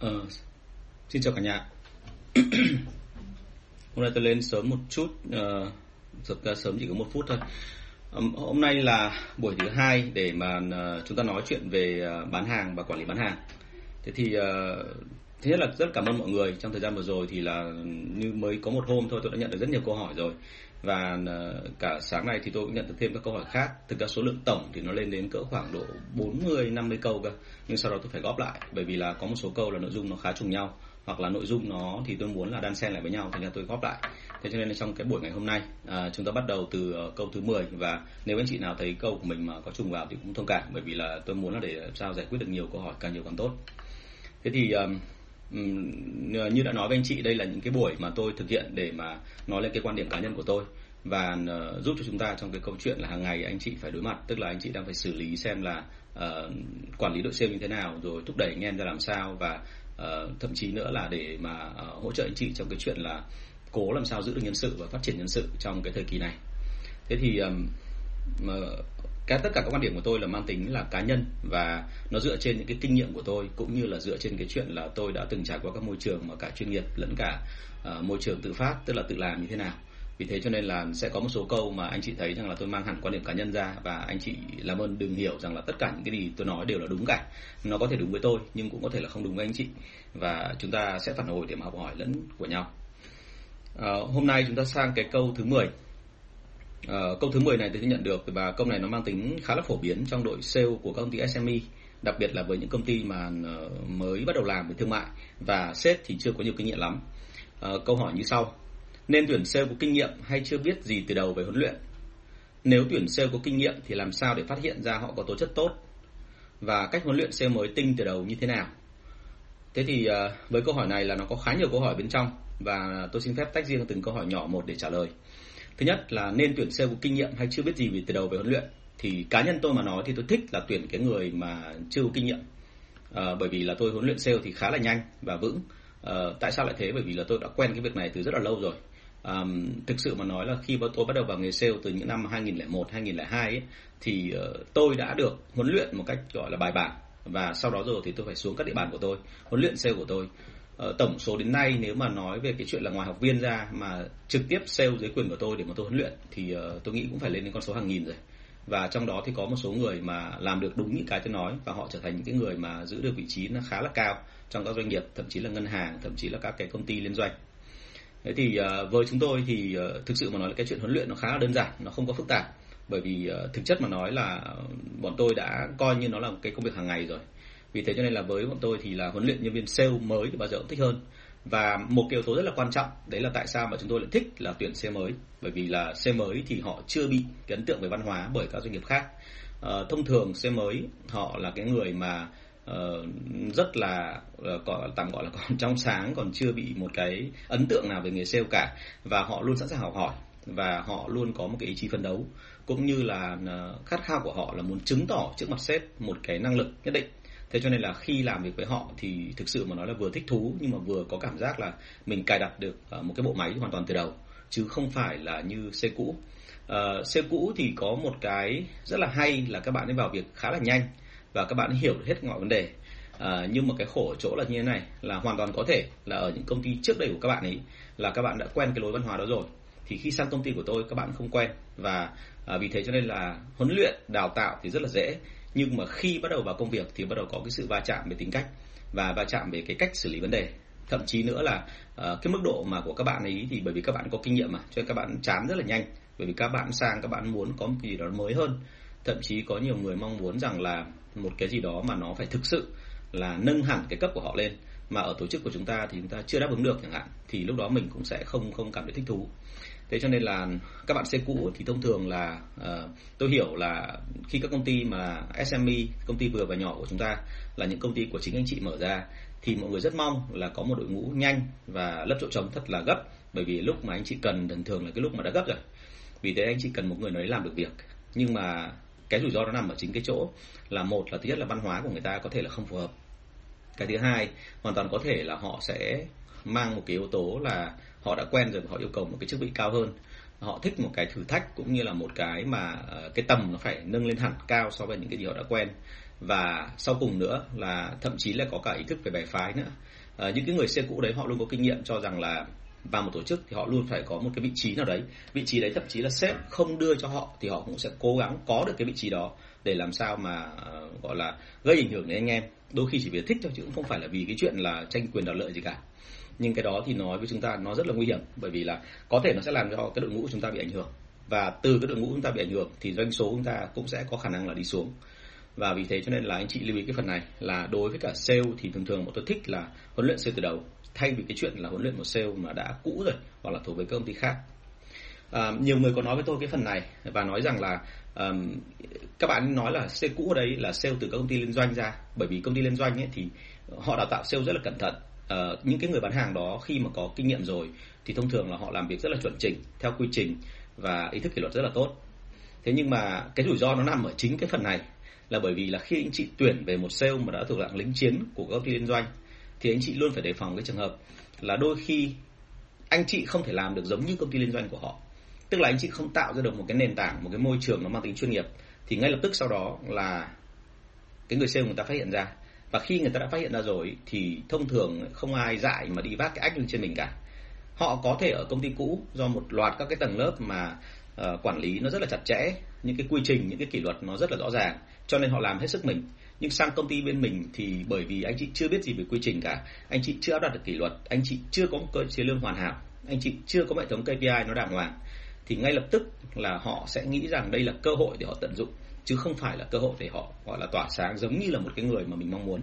Ờ, xin chào cả nhà. hôm nay tôi lên sớm một chút, uh, thực ra sớm chỉ có một phút thôi. Um, hôm nay là buổi thứ hai để mà uh, chúng ta nói chuyện về uh, bán hàng và quản lý bán hàng. Thế thì uh, thứ nhất là rất cảm ơn mọi người trong thời gian vừa rồi thì là như mới có một hôm thôi tôi đã nhận được rất nhiều câu hỏi rồi và ờ, cả sáng nay thì tôi cũng nhận được thêm các câu hỏi khác. Thực ra số lượng tổng thì nó lên đến cỡ khoảng độ 40 50 câu cơ. Nhưng sau đó tôi phải góp lại bởi vì là có một số câu là nội dung nó khá trùng nhau. Hoặc là nội dung nó thì tôi muốn là đan xen lại với nhau thành ra tôi góp lại. Thế cho nên là trong cái buổi ngày hôm nay à, chúng ta bắt đầu từ ờ, câu thứ 10 và nếu anh chị nào thấy câu của mình mà có trùng vào thì cũng thông cảm bởi vì là tôi muốn là để sao giải quyết được nhiều câu hỏi càng nhiều càng tốt. Thế thì um, như đã nói với anh chị đây là những cái buổi mà tôi thực hiện để mà nói lên cái quan điểm cá nhân của tôi và ờ, giúp cho chúng ta trong cái câu chuyện là hàng ngày anh chị phải đối mặt tức là anh chị đang phải xử lý xem là uh, quản lý đội sale như thế nào rồi thúc đẩy anh em ra làm sao và uh, thậm chí nữa là để mà uh, hỗ trợ anh chị trong cái chuyện là cố làm sao giữ được nhân sự và phát triển nhân sự trong cái thời kỳ này. Thế thì um, cái tất cả các quan điểm của tôi là mang tính là cá nhân và nó dựa trên những cái kinh nghiệm của tôi cũng như là dựa trên cái chuyện là tôi đã từng trải qua các môi trường mà cả chuyên nghiệp lẫn cả uh, môi trường tự phát tức là tự làm như thế nào. Vì thế cho nên là sẽ có một số câu mà anh chị thấy rằng là tôi mang hẳn quan điểm cá nhân ra và anh chị làm ơn đừng hiểu rằng là tất cả những cái gì tôi nói đều là đúng cả. Nó có thể đúng với tôi nhưng cũng có thể là không đúng với anh chị. Và chúng ta sẽ phản hồi để mà học hỏi lẫn của nhau. À, hôm nay chúng ta sang cái câu thứ 10 à, câu thứ 10 này tôi nhận được và câu này nó mang tính khá là phổ biến trong đội sale của các công ty SME đặc biệt là với những công ty mà ờ, mới bắt đầu làm về thương mại và sếp thì chưa có nhiều kinh nghiệm lắm à, câu hỏi như sau nên tuyển sale có kinh nghiệm hay chưa biết gì từ đầu về huấn luyện? Nếu tuyển sale có kinh nghiệm thì làm sao để phát hiện ra họ có tố chất tốt? Và cách huấn luyện sale mới tinh từ đầu như thế nào? Thế thì với câu hỏi này là nó có khá nhiều câu hỏi bên trong và tôi xin phép tách riêng từng câu hỏi nhỏ một để trả lời. Thứ nhất là nên tuyển sale có kinh nghiệm hay chưa biết gì về từ đầu về huấn luyện? Thì cá nhân tôi mà nói thì tôi thích là tuyển cái người mà chưa có kinh nghiệm. À, bởi vì là tôi huấn luyện sale thì khá là nhanh và vững. À, tại sao lại thế? Bởi vì là tôi đã quen cái việc này từ rất là lâu rồi À, thực sự mà nói là khi tôi bắt đầu vào nghề sale từ những năm 2001 2002 ấy, thì uh, tôi đã được huấn luyện một cách gọi là bài bản và sau đó rồi thì tôi phải xuống các địa bàn của tôi huấn luyện sale của tôi Ờ, tổng số đến nay nếu mà nói về cái chuyện là ngoài học viên ra mà trực tiếp sale dưới quyền của tôi để mà tôi huấn luyện thì uh, tôi nghĩ cũng phải lên đến con số hàng nghìn rồi. Và trong đó thì có một số người mà làm được đúng những cái tôi nói và họ trở thành những cái người mà giữ được vị trí nó khá là cao trong các doanh nghiệp thậm chí là ngân hàng thậm chí là các cái công ty liên doanh. Thế thì uh, với chúng tôi thì uh, thực sự mà nói là cái chuyện huấn luyện nó khá là đơn giản nó không có phức tạp. Bởi vì uh, thực chất mà nói là bọn tôi đã coi như nó là một cái công việc hàng ngày rồi vì thế cho nên là với bọn tôi thì là huấn luyện nhân viên sale mới thì bao giờ cũng thích hơn. Và một cái yếu tố rất là quan trọng đấy là tại sao mà chúng tôi lại thích là tuyển sale mới. Bởi vì là sale mới thì họ chưa bị cái ấn tượng về văn hóa bởi các doanh nghiệp khác. À, thông thường sale mới họ là cái người mà uh, rất là uh, tạm gọi là còn trong sáng còn chưa bị một cái ấn tượng nào về nghề sale cả. Và họ luôn sẵn sàng học hỏi và họ luôn có một cái ý chí phấn đấu. Cũng như là uh, khát khao của họ là muốn chứng tỏ trước mặt sếp một cái năng lực nhất định thế cho nên là khi làm việc với họ thì thực sự mà nói là vừa thích thú nhưng mà vừa có cảm giác là mình cài đặt được ờ, một cái bộ máy hoàn toàn từ đầu chứ không phải là như xe cũ. Ờ, uh, xe cũ thì có một cái rất là hay là các bạn ấy vào việc khá là nhanh và các bạn hiểu hết mọi vấn đề. À, nhưng mà cái khổ ở chỗ là như thế này là hoàn toàn có thể là ở những công ty trước đây của các bạn ấy là các bạn đã quen cái lối văn hóa đó rồi. Thì khi sang công ty của tôi các bạn không quen và à, vì thế cho nên là huấn luyện đào tạo thì rất là dễ nhưng mà khi bắt đầu vào công việc thì bắt đầu có cái sự va chạm về tính cách và va chạm về cái cách xử lý vấn đề. Thậm chí nữa là uh, cái mức độ mà của các bạn ấy thì bởi vì các bạn có kinh nghiệm mà cho nên các bạn chán rất là nhanh. Bởi vì các bạn sang các bạn muốn có một cái gì đó mới hơn. Thậm chí có nhiều người mong muốn rằng là một cái gì đó mà nó phải thực sự là nâng hẳn cái cấp của họ lên. Mà ở tổ chức của chúng ta thì chúng ta chưa đáp ứng được chẳng hạn thì lúc đó mình cũng sẽ không không cảm thấy thích thú thế cho nên là các bạn xe cũ thì thông thường là uh, tôi hiểu là khi các công ty mà SME công ty vừa và nhỏ của chúng ta là những công ty của chính anh chị mở ra thì mọi người rất mong là có một đội ngũ nhanh và lấp chỗ trống thật là gấp. Bởi vì lúc mà anh chị cần thường thường là cái lúc mà đã gấp rồi. Vì thế anh chị cần một người nói đấy làm được việc. Nhưng mà cái rủi ro nó nằm ở chính cái chỗ là một là thứ nhất là văn hóa của người ta có thể là không phù hợp. Cái thứ hai hoàn toàn có thể là họ sẽ mang một cái yếu tố là họ đã quen rồi họ yêu cầu một cái chức vị cao hơn. Họ thích một cái thử thách cũng như là một cái mà ờ, cái tầm nó phải nâng lên hẳn cao so với những cái gì họ đã quen. Và sau cùng nữa là thậm chí là có cả ý thức về bè phái nữa. À, những cái người xe cũ đấy họ luôn có kinh nghiệm cho rằng là vào một tổ chức thì họ luôn phải có một cái vị trí nào đấy. Vị trí đấy thậm chí là sếp không đưa cho họ thì họ cũng sẽ cố gắng có được cái vị trí đó để làm sao mà uh, gọi là gây ảnh hưởng đến anh em. Đôi khi chỉ vì thích thôi chứ cũng không phải là vì cái chuyện là tranh quyền đoạt lợi gì cả nhưng cái đó thì nói với chúng ta nó rất là nguy hiểm bởi vì là có thể nó sẽ làm cho cái đội ngũ của chúng ta bị ảnh hưởng. Và từ cái đội ngũ chúng ta bị ảnh hưởng thì doanh số chúng ta cũng sẽ có khả năng là đi xuống. Và vì thế cho nên là anh chị lưu ý cái phần này là đối với cả sale thì thường thường bọn tôi thích là huấn luyện sale từ đầu thay vì cái chuyện là huấn luyện một sale mà đã cũ rồi hoặc là thuộc về công ty khác. À, nhiều người có nói với tôi cái phần này và nói rằng là um, các bạn nói là sale cũ ở đấy là sale từ các công ty liên doanh ra bởi vì công ty liên doanh ấy thì họ đào tạo sale rất là cẩn thận uh, những cái người bán hàng đó khi mà có kinh nghiệm rồi thì thông thường là họ làm việc rất là chuẩn chỉnh theo quy trình và ý thức kỷ luật rất là tốt. Thế nhưng mà cái rủi ro nó nằm ở chính cái phần này là bởi vì là khi anh chị tuyển về một sale mà đã thuộc dạng lính chiến của các công ty liên doanh thì anh chị luôn phải đề phòng cái trường hợp là đôi khi anh chị không thể làm được giống như công ty liên doanh của họ. Tức là anh chị không tạo ra được một cái nền tảng một cái môi trường nó mang tính chuyên nghiệp thì ngay lập tức sau đó là cái người sale người ta phát hiện ra và khi người ta đã phát hiện ra rồi thì thông thường không ai dại mà đi vác cái ách lên trên mình cả. Họ có thể ở công ty cũ do một loạt các cái tầng lớp mà uh, quản lý nó rất là chặt chẽ những cái quy trình những cái kỷ luật nó rất là rõ ràng cho nên họ làm hết sức mình. Nhưng sang công ty bên mình thì bởi vì anh chị chưa biết gì về quy trình cả anh chị chưa áp đặt được kỷ luật anh chị chưa có một cơ chế lương hoàn hảo anh chị chưa có hệ thống KPI nó đàng hoàng thì ngay lập tức là họ sẽ nghĩ rằng đây là cơ hội để họ tận dụng chứ không phải là cơ hội để họ gọi là tỏa sáng giống như là một cái người mà mình mong muốn.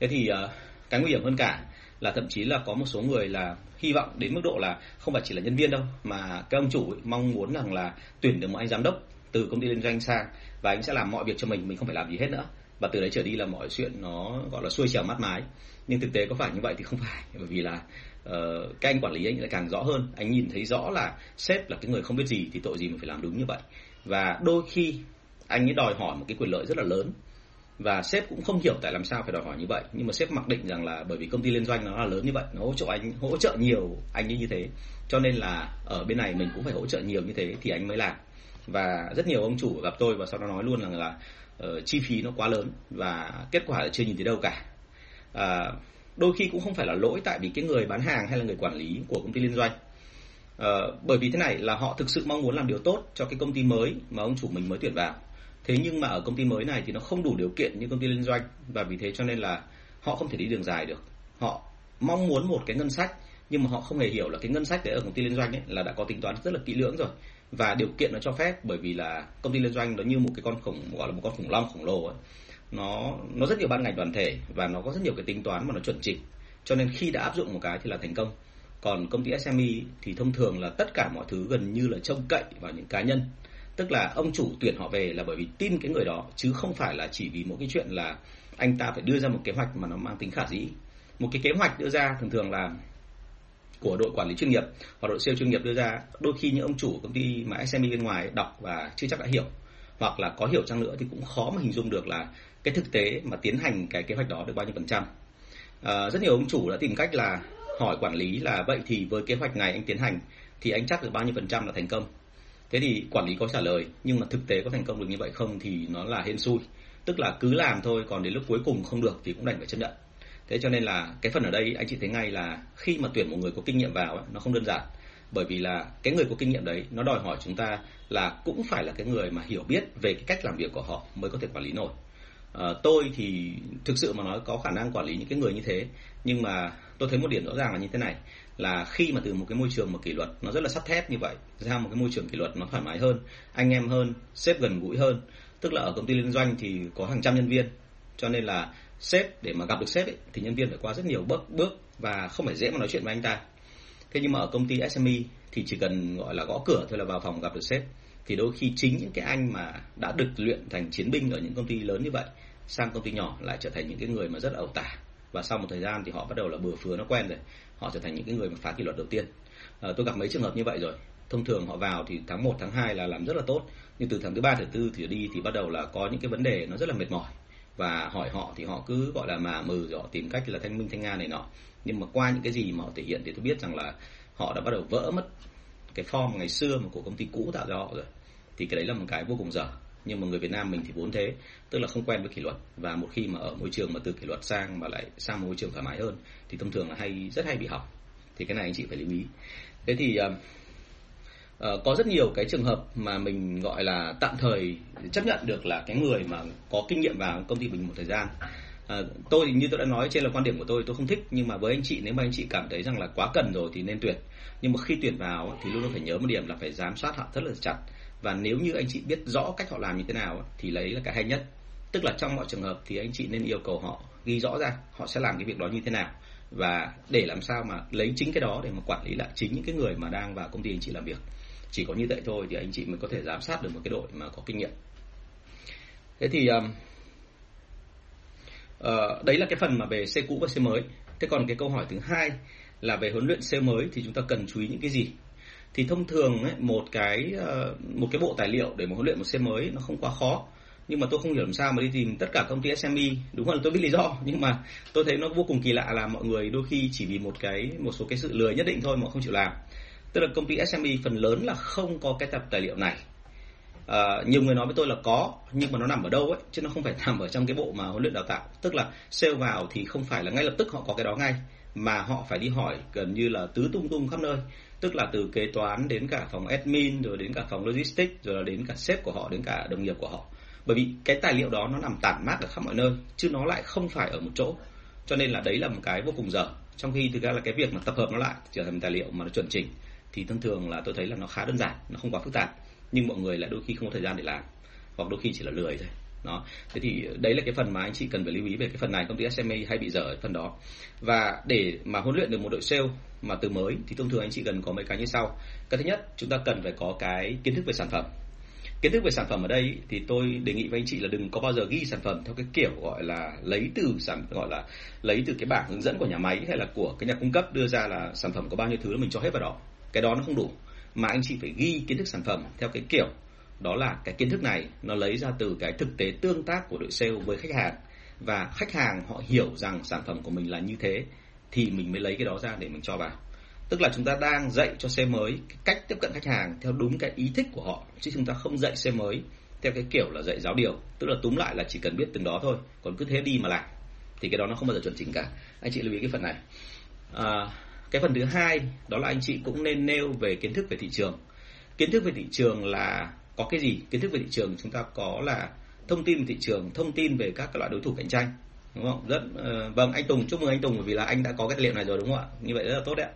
Thế thì ờ, cái nguy hiểm hơn cả là thậm chí là có một số người là hy vọng đến mức độ là không phải chỉ là nhân viên đâu mà các ông chủ ấy mong muốn rằng là tuyển được một anh giám đốc từ công ty liên doanh sang và anh sẽ làm mọi việc cho mình mình không phải làm gì hết nữa. Và từ đấy trở đi là mọi chuyện nó gọi là xuôi trèo mát mái. Nhưng thực tế có phải như vậy thì không phải bởi vì là ờ, uh, các anh quản lý anh lại càng rõ hơn. Anh nhìn thấy rõ là sếp là cái người không biết gì thì tội gì mà phải làm đúng như vậy. Và đôi khi anh ấy đòi hỏi một cái quyền lợi rất là lớn. Và sếp cũng không hiểu tại làm sao phải đòi hỏi như vậy. Nhưng mà sếp mặc định rằng là bởi vì công ty liên doanh nó là lớn như vậy nó hỗ trợ anh hỗ trợ nhiều anh ấy như thế. Cho nên là ở bên này mình cũng phải hỗ trợ nhiều như thế thì anh mới làm. Và rất nhiều ông chủ gặp tôi và sau đó nói luôn rằng là uh, chi phí nó quá lớn và kết quả là chưa nhìn thấy đâu cả. Uh, đôi khi cũng không phải là lỗi tại vì cái người bán hàng hay là người quản lý của công ty liên doanh. Uh, bởi vì thế này là họ thực sự mong muốn làm điều tốt cho cái công ty mới mà ông chủ mình mới tuyển vào thế nhưng mà ở công ty mới này thì nó không đủ điều kiện như công ty liên doanh. Và vì thế cho nên là họ không thể đi đường dài được. Họ mong muốn một cái ngân sách, nhưng mà họ không hề hiểu là cái ngân sách đấy ở công ty liên doanh ấy là đã có tính toán rất là kỹ lưỡng rồi. Và điều kiện nó cho phép, bởi vì là công ty liên doanh nó như một cái con khủng, gọi là một con khủng long, khổng lồ ấy. Nó nó rất nhiều ban ngành đoàn thể và nó có rất nhiều cái tính toán mà nó chuẩn chỉnh. Cho nên khi đã áp dụng một cái thì là thành công. Còn công ty SME thì thông thường là tất cả mọi thứ gần như là trông cậy vào những cá nhân tức là ông chủ tuyển họ về là bởi vì tin cái người đó chứ không phải là chỉ vì một cái chuyện là anh ta phải đưa ra một kế hoạch mà nó mang tính khả dĩ. Một cái kế hoạch đưa ra thường thường là của đội quản lý chuyên nghiệp hoặc đội siêu chuyên nghiệp đưa ra đôi khi những ông chủ công ty mà SME bên ngoài đọc và chưa chắc đã hiểu hoặc là có hiểu chăng nữa thì cũng khó mà hình dung được là cái thực tế mà tiến hành cái kế hoạch đó được bao nhiêu phần trăm. À, rất nhiều ông chủ đã tìm cách là hỏi quản lý là vậy thì với kế hoạch này anh tiến hành thì anh chắc được bao nhiêu phần trăm là thành công? Thế thì quản lý có trả lời nhưng mà thực tế có thành công được như vậy không thì nó là hên xui. Tức là cứ làm thôi còn đến lúc cuối cùng không được thì cũng đành phải chấp nhận. Thế cho nên là cái phần ở đây anh chị thấy ngay là khi mà tuyển một người có kinh nghiệm vào ấy, nó không đơn giản. Bởi vì là cái người có kinh nghiệm đấy nó đòi hỏi chúng ta là cũng phải là cái người mà hiểu biết về cái cách làm việc của họ mới có thể quản lý nổi. À, tôi thì thực sự mà nói có khả năng quản lý những cái người như thế nhưng mà tôi thấy một điểm rõ ràng là như thế này là khi mà từ một cái môi trường mà kỷ luật nó rất là sắt thép như vậy ra một cái môi trường kỷ luật nó thoải mái hơn anh em hơn sếp gần gũi hơn. Tức là ở công ty liên doanh thì có hàng trăm nhân viên cho nên là sếp để mà gặp được sếp ấy, thì nhân viên phải qua rất nhiều bước bước và không phải dễ mà nói chuyện với anh ta. Thế nhưng mà ở công ty SME thì chỉ cần gọi là gõ cửa thôi là vào phòng gặp được sếp. Thì đôi khi chính những cái anh mà đã được luyện thành chiến binh ở những công ty lớn như vậy sang công ty nhỏ lại trở thành những cái người mà rất là ẩu tả. Và sau một thời gian thì họ bắt đầu là bừa phứa nó quen rồi họ trở thành những cái người mà phá kỷ luật đầu tiên. À, tôi gặp mấy trường hợp như vậy rồi. Thông thường họ vào thì tháng 1, tháng 2 là làm rất là tốt nhưng từ tháng thứ ba thứ tư thì đi thì bắt đầu là có những cái vấn đề nó rất là mệt mỏi. Và hỏi họ thì họ cứ gọi là mà mừ rồi họ tìm cách là thanh minh thanh nga này nọ. Nhưng mà qua những cái gì mà họ thể hiện thì tôi biết rằng là họ đã bắt đầu vỡ mất cái form ngày xưa mà của công ty cũ tạo ra họ rồi. Thì cái đấy là một cái vô cùng dở nhưng mà người Việt Nam mình thì vốn thế tức là không quen với kỷ luật. Và một khi mà ở môi trường mà từ kỷ luật sang mà lại sang một môi trường thoải mái hơn thì thông thường là hay rất hay bị hỏng. Thì cái này anh chị phải lưu ý. Thế thì uh, uh, có rất nhiều cái trường hợp mà mình gọi là tạm thời chấp nhận được là cái người mà có kinh nghiệm vào công ty mình một thời gian. À, tôi thì như tôi đã nói trên là quan điểm của tôi tôi không thích. Nhưng mà với anh chị nếu mà anh chị cảm thấy rằng là quá cần rồi thì nên tuyển. Nhưng mà khi tuyển vào thì luôn luôn phải nhớ một điểm là phải giám sát họ rất là chặt và nếu như anh chị biết rõ cách họ làm như thế nào thì lấy là cái hay nhất. Tức là trong mọi trường hợp thì anh chị nên yêu cầu họ ghi rõ ra họ sẽ làm cái việc đó như thế nào. Và để làm sao mà lấy chính cái đó để mà quản lý lại chính những cái người mà đang vào công ty anh chị làm việc. Chỉ có như vậy thôi thì anh chị mới có thể giám sát được một cái đội mà có kinh nghiệm. Thế thì um, uh, đấy là cái phần mà về xe cũ và xe mới. Thế còn cái câu hỏi thứ hai là về huấn luyện xe mới thì chúng ta cần chú ý những cái gì? Thì thông thường ấy, một cái ờ, một cái bộ tài liệu để mà huấn luyện một xe mới nó không quá khó. Nhưng mà tôi không hiểu làm sao mà đi tìm tất cả công ty SME đúng là tôi biết lý do nhưng mà tôi thấy nó vô cùng kỳ lạ là mọi người đôi khi chỉ vì một cái một số cái sự lười nhất định thôi mà không chịu làm. Tức là công ty SME phần lớn là không có cái tập tài liệu này. À, nhiều người nói với tôi là có nhưng mà nó nằm ở đâu ấy chứ nó không phải nằm ở trong cái bộ mà huấn luyện đào tạo. Tức là sale vào thì không phải là ngay lập tức họ có cái đó ngay mà họ phải đi hỏi gần như là tứ tung tung khắp nơi tức là từ kế toán đến cả phòng admin, rồi đến cả phòng logistics, rồi là đến cả sếp của họ, đến cả đồng nghiệp của họ. Bởi vì cái tài liệu đó nó nằm tản mát ở khắp mọi nơi, chứ nó lại không phải ở một chỗ. Cho nên là đấy là một cái vô cùng dở. Trong khi thực ra là cái việc mà tập hợp nó lại, trở thành tài liệu mà nó chuẩn chỉnh, thì thông thường là tôi thấy là nó khá đơn giản, nó không quá phức tạp. Nhưng mọi người lại đôi khi không có thời gian để làm, hoặc đôi khi chỉ là lười thôi đó. Thế thì đấy là cái phần mà anh chị cần phải lưu ý về cái phần này, công ty SMA hay bị dở ở phần đó. Và để mà huấn luyện được một đội sale mà từ mới thì thông thường anh chị cần có mấy cái như sau. Cái thứ nhất, chúng ta cần phải có cái kiến thức về sản phẩm. Kiến thức về sản phẩm ở đây thì tôi đề nghị với anh chị là đừng có bao giờ ghi sản phẩm theo cái kiểu gọi là lấy từ sản, gọi là lấy từ cái bảng hướng dẫn của nhà máy hay là của cái nhà cung cấp đưa ra là sản phẩm có bao nhiêu thứ mình cho hết vào đó. Cái đó nó không đủ. Mà anh chị phải ghi kiến thức sản phẩm theo cái kiểu đó là cái kiến thức này nó lấy ra từ cái thực tế tương tác của đội sale với khách hàng. Và khách hàng họ hiểu rằng sản phẩm của mình là như thế thì mình mới lấy cái đó ra để mình cho vào. Tức là chúng ta đang dạy cho xe mới cách tiếp cận khách hàng theo đúng cái ý thích của họ chứ chúng ta không dạy xe mới theo cái kiểu là dạy giáo điều. Tức là túm lại là chỉ cần biết từng đó thôi còn cứ thế đi mà làm. Thì cái đó nó không bao giờ chuẩn chỉnh cả. Anh chị lưu ý cái phần này. À, cái phần thứ hai đó là anh chị cũng nên nêu về kiến thức về thị trường. Kiến thức về thị trường là có cái gì kiến thức về thị trường chúng ta có là thông tin về thị trường thông tin về các loại đối thủ cạnh tranh đúng không? Rất uh, vâng anh Tùng chúc mừng anh Tùng bởi vì là anh đã có cái tài liệu này rồi đúng không ạ? Như vậy rất là tốt đấy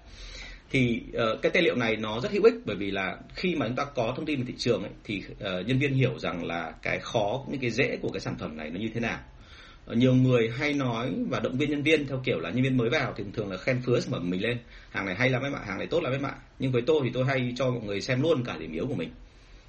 thì uh, cái tài liệu này nó rất hữu ích bởi vì là khi mà chúng ta có thông tin về thị trường ấy, thì uh, nhân viên hiểu rằng là cái khó những cái dễ của cái sản phẩm này nó như thế nào. Uh, nhiều người hay nói và động viên nhân viên theo kiểu là nhân viên mới vào thì thường là khen phứa sản phẩm mình lên. Hàng này hay lắm em ạ hàng này tốt lắm em ạ. Nhưng với tôi thì tôi hay cho mọi người xem luôn cả điểm yếu của mình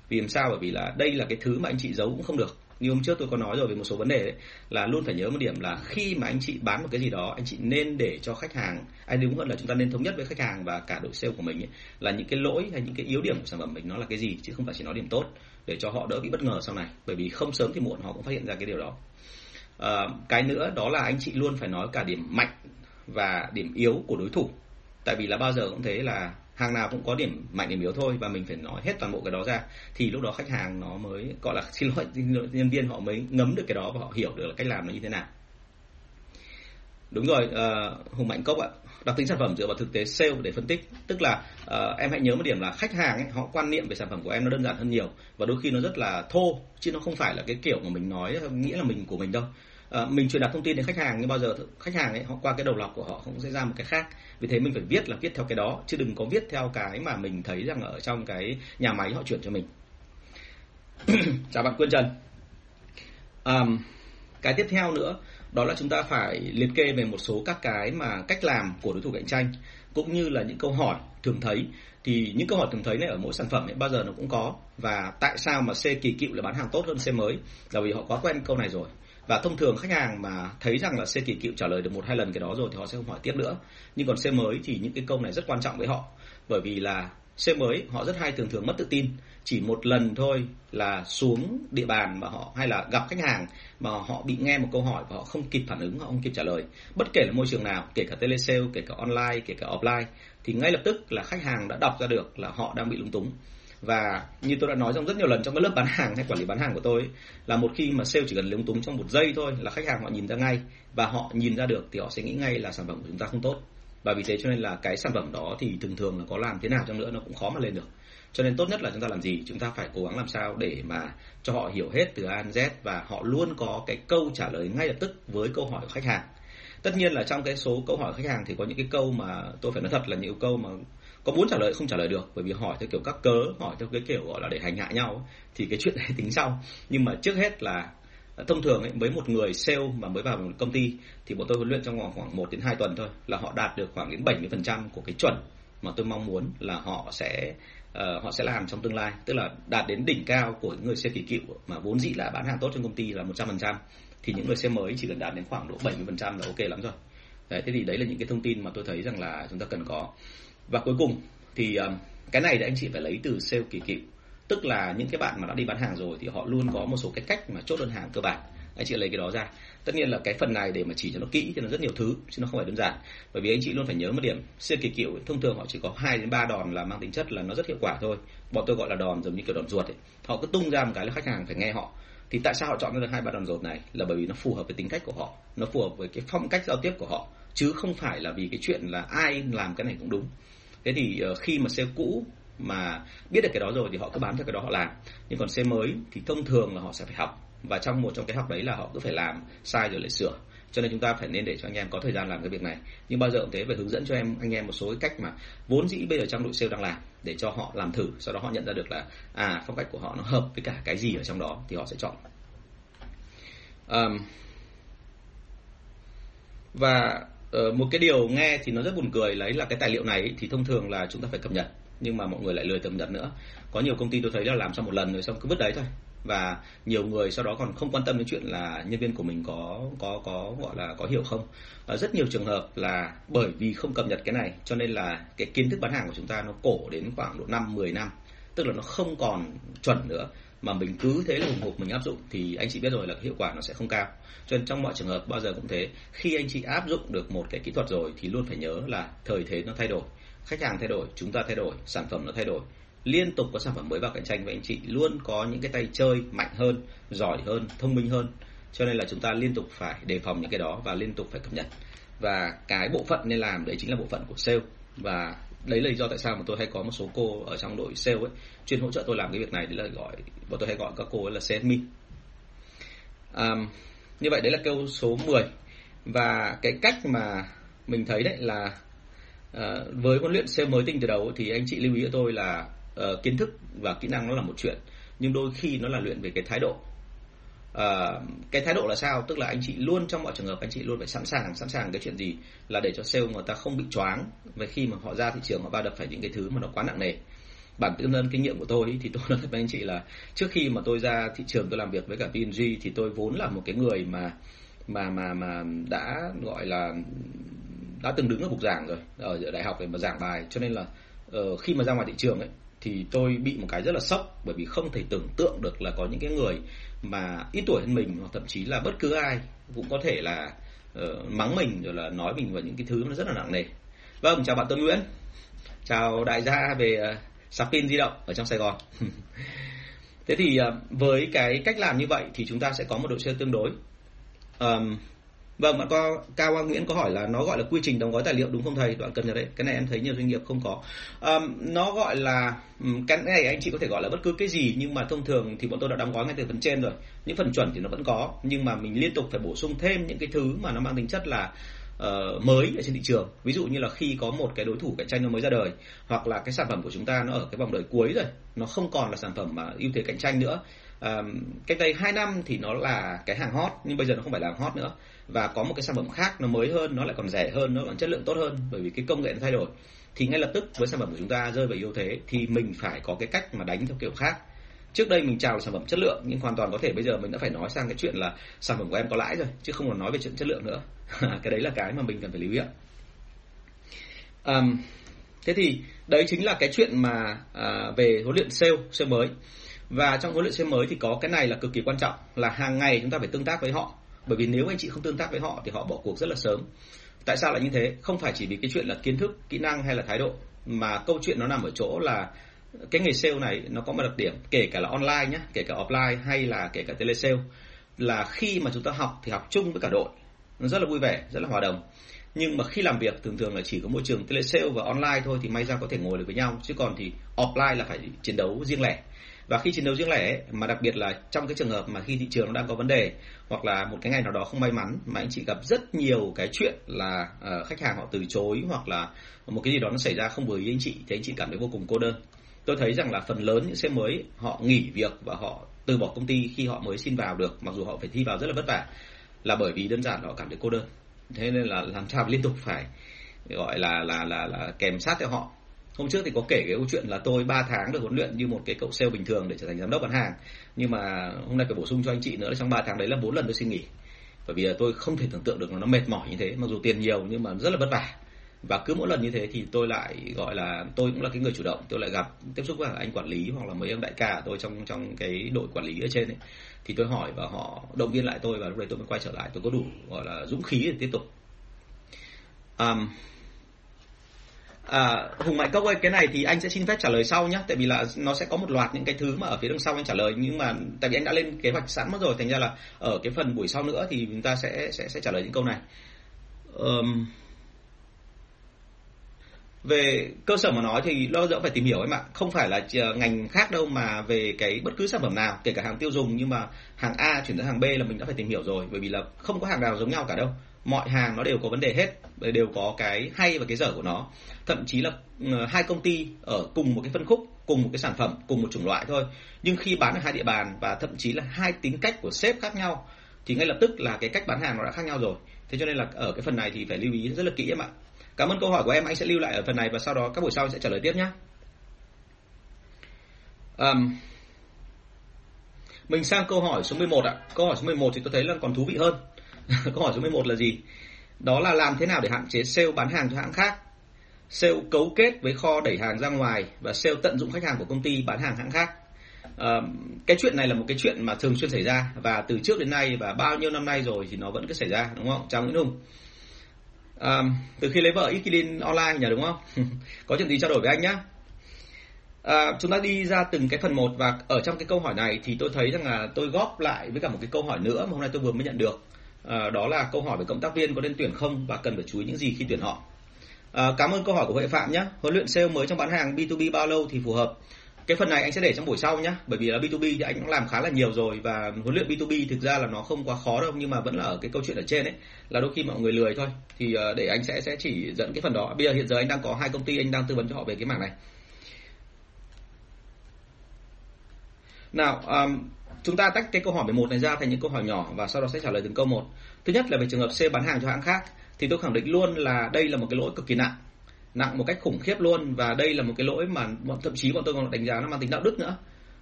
vì làm sao? Bởi vì là đây là cái thứ mà anh chị giấu cũng không được. Như hôm trước tôi có nói rồi về một số vấn đề đấy là luôn phải nhớ một điểm là khi mà anh chị bán một cái gì đó anh chị nên để cho khách hàng anh đúng hơn là chúng ta nên thống nhất với khách hàng và cả đội sale của mình ấy, là những cái lỗi hay những cái yếu điểm của sản phẩm mình nó là cái gì chứ không phải chỉ nói điểm tốt để cho họ đỡ bị bất ngờ sau này. Bởi vì không sớm thì muộn họ cũng phát hiện ra cái điều đó. À, cái nữa đó là anh chị luôn phải nói cả điểm mạnh và điểm yếu của đối thủ. Tại vì là bao giờ cũng thế là hàng nào cũng có điểm mạnh điểm yếu thôi và mình phải nói hết toàn bộ cái đó ra. Thì lúc đó khách hàng nó mới gọi là xin lỗi nhân viên họ mới ngấm được cái đó và họ hiểu được là cách làm nó như thế nào. Đúng rồi uh, hùng mạnh cốc ạ. Đặc tính sản phẩm dựa vào thực tế sale để phân tích. Tức là uh, em hãy nhớ một điểm là khách hàng ấy, họ quan niệm về sản phẩm của em nó đơn giản hơn nhiều và đôi khi nó rất là thô chứ nó không phải là cái kiểu mà mình nói nghĩa là mình của mình đâu. Ờ, mình truyền đạt thông tin đến khách hàng nhưng bao giờ khách hàng ấy họ qua cái đầu lọc của họ cũng sẽ ra một cái khác. Vì thế mình phải viết là viết theo cái đó chứ đừng có viết theo cái mà mình thấy rằng ở trong cái nhà máy họ chuyển cho mình. Chào bạn Quyên Trần. À, cái tiếp theo nữa đó là chúng ta phải liệt kê về một số các cái mà cách làm của đối thủ cạnh tranh cũng như là những câu hỏi thường thấy. Thì những câu hỏi thường thấy này ở mỗi sản phẩm ấy bao giờ nó cũng có. Và tại sao mà C kỳ cựu là bán hàng tốt hơn C mới? Là vì họ quá quen câu này rồi và thông thường khách hàng mà thấy rằng là C kỳ cựu trả lời được một hai lần cái đó rồi thì họ sẽ không hỏi tiếp nữa. Nhưng còn C mới thì những cái câu này rất quan trọng với họ. Bởi vì là C mới, họ rất hay thường thường mất tự tin. Chỉ một lần thôi là xuống địa bàn mà họ, hay là gặp khách hàng mà họ bị nghe một câu hỏi và họ không kịp phản ứng, họ không kịp trả lời. Bất kể là môi trường nào, kể cả telesale, kể cả online, kể cả offline, thì ngay lập tức là khách hàng đã đọc ra được là họ đang bị lúng túng và như tôi đã nói trong rất nhiều lần trong cái lớp bán hàng hay quản lý bán hàng của tôi là một khi mà sale chỉ cần lúng túng trong một giây thôi là khách hàng họ nhìn ra ngay và họ nhìn ra được thì họ sẽ nghĩ ngay là sản phẩm của chúng ta không tốt. Và vì thế cho nên là cái sản phẩm đó thì thường thường là có làm thế nào chăng nữa nó cũng khó mà lên được. Cho nên tốt nhất là chúng ta làm gì? Chúng ta phải cố gắng làm sao để mà cho họ hiểu hết từ A đến Z và họ luôn có cái câu trả lời ngay lập tức với câu hỏi của khách hàng. Tất nhiên là trong cái số câu hỏi của khách hàng thì có những cái câu mà tôi phải nói thật là những câu mà có muốn trả lời không trả lời được bởi vì hỏi theo kiểu các cớ hỏi theo cái kiểu gọi là để hành hạ nhau thì cái chuyện này tính sau. Nhưng mà trước hết là à, thông thường ấy, với một người sale mà mới vào một công ty thì bọn tôi huấn luyện trong vòng khoảng 1 đến 2 tuần thôi là họ đạt được khoảng đến 70% của cái chuẩn mà tôi mong muốn là họ sẽ uh, họ sẽ làm trong tương lai. Tức là đạt đến đỉnh cao của những người sale kỳ cựu mà vốn dĩ là bán hàng tốt trong công ty là 100% thì những người sale mới chỉ cần đạt đến khoảng độ 70% là ok lắm rồi. Đấy, thế thì đấy là những cái thông tin mà tôi thấy rằng là chúng ta cần có và cuối cùng thì um, cái này thì anh chị phải lấy từ sale kỳ cựu. Tức là những cái bạn mà đã đi bán hàng rồi thì họ luôn có một số cái cách mà chốt đơn hàng cơ bản. Anh chị lấy cái đó ra. Tất nhiên là cái phần này để mà chỉ cho nó kỹ thì nó rất nhiều thứ chứ nó không phải đơn giản. Bởi vì anh chị luôn phải nhớ một điểm siêu kỳ cựu thông thường họ chỉ có 2 đến 3 đòn là mang tính chất là nó rất hiệu quả thôi. Bọn tôi gọi là đòn giống như kiểu đòn ruột ấy. Họ cứ tung ra một cái là khách hàng phải nghe họ. Thì tại sao họ chọn ra được hai ba đòn rột này? Là bởi vì nó phù hợp với tính cách của họ. Nó phù hợp với cái phong cách giao tiếp của họ. Chứ không phải là vì cái chuyện là ai làm cái này cũng đúng thế thì ờ, khi mà xe cũ mà biết được cái đó rồi thì họ cứ bám theo cái đó họ làm. Nhưng còn xe mới thì thông thường là họ sẽ phải học. Và trong một trong cái học đấy là họ cứ phải làm sai rồi lại sửa. Cho nên chúng ta phải nên để cho anh em có thời gian làm cái việc này. Nhưng bao giờ cũng thế phải hướng dẫn cho em anh em một số cái cách mà vốn dĩ bây giờ trong đội sale đang làm để cho họ làm thử. Sau đó họ nhận ra được là à phong cách của họ nó hợp với cả cái gì ở trong đó thì họ sẽ chọn. Um, và Ờ, một cái điều nghe thì nó rất buồn cười lấy là cái tài liệu này thì thông thường là chúng ta phải cập nhật nhưng mà mọi người lại lười cập nhật nữa. Có nhiều công ty tôi thấy là làm xong một lần rồi xong cứ vứt đấy thôi. Và nhiều người sau đó còn không quan tâm đến chuyện là nhân viên của mình có có có gọi là có hiểu không. À, rất nhiều trường hợp là bởi vì không cập nhật cái này cho nên là cái kiến thức bán hàng của chúng ta nó cổ đến khoảng độ năm 10 năm tức là nó không còn chuẩn nữa mà mình cứ thế là hùng hục mình áp dụng thì anh chị biết rồi là hiệu quả nó sẽ không cao. Cho nên trong mọi trường hợp, bao giờ cũng thế. Khi anh chị áp dụng được một cái kỹ thuật rồi thì luôn phải nhớ là thời thế nó thay đổi, khách hàng thay đổi, chúng ta thay đổi, sản phẩm nó thay đổi. Liên tục có sản phẩm mới vào cạnh tranh và anh chị, luôn có những cái tay chơi mạnh hơn, giỏi hơn, thông minh hơn. Cho nên là chúng ta liên tục phải đề phòng những cái đó và liên tục phải cập nhật. Và cái bộ phận nên làm, đấy chính là bộ phận của sale. Và đấy là lý do tại sao mà tôi hay có một số cô ở trong đội sale ấy chuyên hỗ trợ tôi làm cái việc này. Đấy là gọi bọn tôi hay gọi các cô ấy là sales admin. À, như vậy đấy là câu số 10 và cái cách mà mình thấy đấy là à, với huấn luyện sale mới tinh từ đầu thì anh chị lưu ý cho tôi là uh, kiến thức và kỹ năng nó là một chuyện nhưng đôi khi nó là luyện về cái thái độ uh, cái thái độ là sao? Tức là anh chị luôn trong mọi trường hợp anh chị luôn phải sẵn sàng sẵn sàng cái chuyện gì là để cho sale người ta không bị choáng về khi mà họ ra thị trường họ va đập phải những cái thứ mà nó quá nặng nề. Bản thân kinh nghiệm của tôi thì tôi nói với anh chị là trước khi mà tôi ra thị trường tôi làm việc với cả P&G thì tôi vốn là một cái người mà mà mà mà đã gọi là đã từng đứng ở bục giảng rồi ở đại học để mà giảng bài. Cho nên là uh, khi mà ra ngoài thị trường ấy thì tôi bị một cái rất là sốc bởi vì không thể tưởng tượng được là có những cái người mà ít tuổi hơn mình hoặc thậm chí là bất cứ ai cũng có thể là uh, mắng mình rồi là nói mình vào những cái thứ nó rất là nặng nề. Vâng chào bạn Tuấn Nguyễn. Chào đại gia về ờ, uh, sạc pin di động ở trong Sài Gòn. Thế thì uh, với cái cách làm như vậy thì chúng ta sẽ có một độ chơi tương đối. Um, Vâng, bạn Cao, Cao Quang Nguyễn có hỏi là nó gọi là quy trình đóng gói tài liệu đúng không thầy? Đoạn cần nhật đấy. Cái này em thấy nhiều doanh nghiệp không có. Um, nó gọi là cái này anh chị có thể gọi là bất cứ cái gì nhưng mà thông thường thì bọn tôi đã đóng gói ngay từ phần trên rồi. Những phần chuẩn thì nó vẫn có nhưng mà mình liên tục phải bổ sung thêm những cái thứ mà nó mang tính chất là uh, mới ở trên thị trường. Ví dụ như là khi có một cái đối thủ cạnh tranh nó mới ra đời hoặc là cái sản phẩm của chúng ta nó ở cái vòng đời cuối rồi, nó không còn là sản phẩm mà ưu thế cạnh tranh nữa. Um, cách đây 2 năm thì nó là cái hàng hot nhưng bây giờ nó không phải là hàng hot nữa. Và có một cái sản phẩm khác nó mới hơn nó lại còn rẻ hơn nó còn chất lượng tốt hơn bởi vì cái công nghệ nó thay đổi. Thì ngay lập tức với sản phẩm của chúng ta rơi vào yếu thế thì mình phải có cái cách mà đánh theo kiểu khác. Trước đây mình chào sản phẩm chất lượng nhưng hoàn toàn có thể bây giờ mình đã phải nói sang cái chuyện là sản phẩm của em có lãi rồi chứ không còn nói về chuyện chất lượng nữa. Cái đấy là cái mà mình cần phải lưu ý um, thế thì đấy chính là cái chuyện mà uh, về huấn luyện sale sale mới và trong huấn luyện viên mới thì có cái này là cực kỳ quan trọng, là hàng ngày chúng ta phải tương tác với họ. Bởi vì nếu anh chị không tương tác với họ thì họ bỏ cuộc rất là sớm. Tại sao lại như thế? Không phải chỉ vì cái chuyện là kiến thức, kỹ năng hay là thái độ, mà câu chuyện nó nằm ở chỗ là cái nghề sale này nó có một đặc điểm, kể cả là online nhé kể cả offline hay là kể cả telesale là khi mà chúng ta học thì học chung với cả đội. Nó rất là vui vẻ, rất là hòa đồng. Nhưng mà khi làm việc, thường thường là chỉ có môi trường telesale và online thôi thì may ra có thể ngồi được với nhau. Chứ còn thì offline là phải chiến đấu riêng lẻ và khi chiến đấu riêng lẻ mà đặc biệt là trong cái trường hợp mà khi thị trường nó đang có vấn đề hoặc là một cái ngày nào đó không may mắn mà anh chị gặp rất nhiều cái chuyện là uh, khách hàng họ từ chối hoặc là một cái gì đó nó xảy ra không vừa ý anh chị thì anh chị cảm thấy vô cùng cô đơn. Tôi thấy rằng là phần lớn những xe mới họ nghỉ việc và họ từ bỏ công ty khi họ mới xin vào được mặc dù họ phải thi vào rất là vất vả là bởi vì đơn giản họ cảm thấy cô đơn. Thế nên là làm sao liên tục phải gọi là là là là kèm sát theo họ hôm trước thì có kể cái câu chuyện là tôi 3 tháng được huấn luyện như một cái cậu sale bình thường để trở thành giám đốc bán hàng. Nhưng mà hôm nay phải bổ sung cho anh chị nữa là trong 3 tháng đấy là bốn lần tôi xin nghỉ. Bởi vì tôi không thể tưởng tượng được nó mệt mỏi như thế mặc dù tiền nhiều nhưng mà rất là vất vả. Và cứ mỗi lần như thế thì tôi lại gọi là tôi cũng là cái người chủ động tôi lại gặp tiếp xúc với anh quản lý hoặc là mấy ông đại ca tôi trong trong cái đội quản lý ở trên ấy. Thì tôi hỏi và họ động viên lại tôi và lúc đấy tôi mới quay trở lại tôi có đủ gọi là dũng khí để tiếp tục. Um, À, Hùng Mạnh Cốc ơi, cái này thì anh sẽ xin phép trả lời sau nhé, tại vì là nó sẽ có một loạt những cái thứ mà ở phía đằng sau anh trả lời nhưng mà tại vì anh đã lên kế hoạch sẵn mất rồi, thành ra là ở cái phần buổi sau nữa thì chúng ta sẽ sẽ sẽ trả lời những câu này. Um, về cơ sở mà nói thì lo dỡ phải tìm hiểu em ạ không phải là ngành khác đâu mà về cái bất cứ sản phẩm nào kể cả hàng tiêu dùng nhưng mà hàng A chuyển sang hàng B là mình đã phải tìm hiểu rồi bởi vì là không có hàng nào giống nhau cả đâu mọi hàng nó đều có vấn đề hết đều có cái hay và cái dở của nó. Thậm chí là ờ, hai công ty ở cùng một cái phân khúc cùng một cái sản phẩm cùng một chủng loại thôi. Nhưng khi bán ở hai địa bàn và thậm chí là hai tính cách của sếp khác nhau thì ngay lập tức là cái cách bán hàng nó đã khác nhau rồi. Thế cho nên là ở cái phần này thì phải lưu ý rất là kỹ em ạ. Cảm ơn câu hỏi của em anh sẽ lưu lại ở phần này và sau đó các buổi sau anh sẽ trả lời tiếp nhé um, mình sang câu hỏi số 11 ạ. Câu hỏi số 11 thì tôi thấy là còn thú vị hơn. câu hỏi số 11 là gì? Đó là làm thế nào để hạn chế sale bán hàng cho hãng khác? Sale cấu kết với kho đẩy hàng ra ngoài và sale tận dụng khách hàng của công ty bán hàng hãng khác. À, cái chuyện này là một cái chuyện mà thường xuyên xảy ra và từ trước đến nay và bao nhiêu năm nay rồi thì nó vẫn cứ xảy ra đúng không? Chào nguyễn hùng. À, từ khi lấy vợ Ikilin online nhỉ đúng không? Có chuyện gì trao đổi với anh nhá. À, chúng ta đi ra từng cái phần một và ở trong cái câu hỏi này thì tôi thấy rằng là tôi góp lại với cả một cái câu hỏi nữa mà hôm nay tôi vừa mới nhận được à, đó là câu hỏi về cộng tác viên có nên tuyển không và cần phải chú ý những gì khi tuyển họ. À, cảm ơn câu hỏi của Huệ Phạm nhé. Huấn luyện sale mới trong bán hàng B2B bao lâu thì phù hợp? Cái phần này anh sẽ để trong buổi sau nhé bởi vì là B2B thì anh cũng làm khá là nhiều rồi và huấn luyện B2B thực ra là nó không quá khó đâu nhưng mà vẫn là ở cái câu chuyện ở trên ấy là đôi khi mọi người lười thôi. Thì ờ, để anh sẽ sẽ chỉ dẫn cái phần đó. Bây giờ hiện giờ anh đang có hai công ty anh đang tư vấn cho họ về cái mảng này. Nào um, chúng ta tách cái câu hỏi 11 này ra thành những câu hỏi nhỏ và sau đó sẽ trả lời từng câu một. Thứ nhất là về trường hợp C bán hàng cho hãng khác thì tôi khẳng định luôn là đây là một cái lỗi cực kỳ nặng. Nặng một cách khủng khiếp luôn và đây là một cái lỗi mà bọn thậm chí bọn tôi còn đánh giá nó mang tính đạo đức nữa.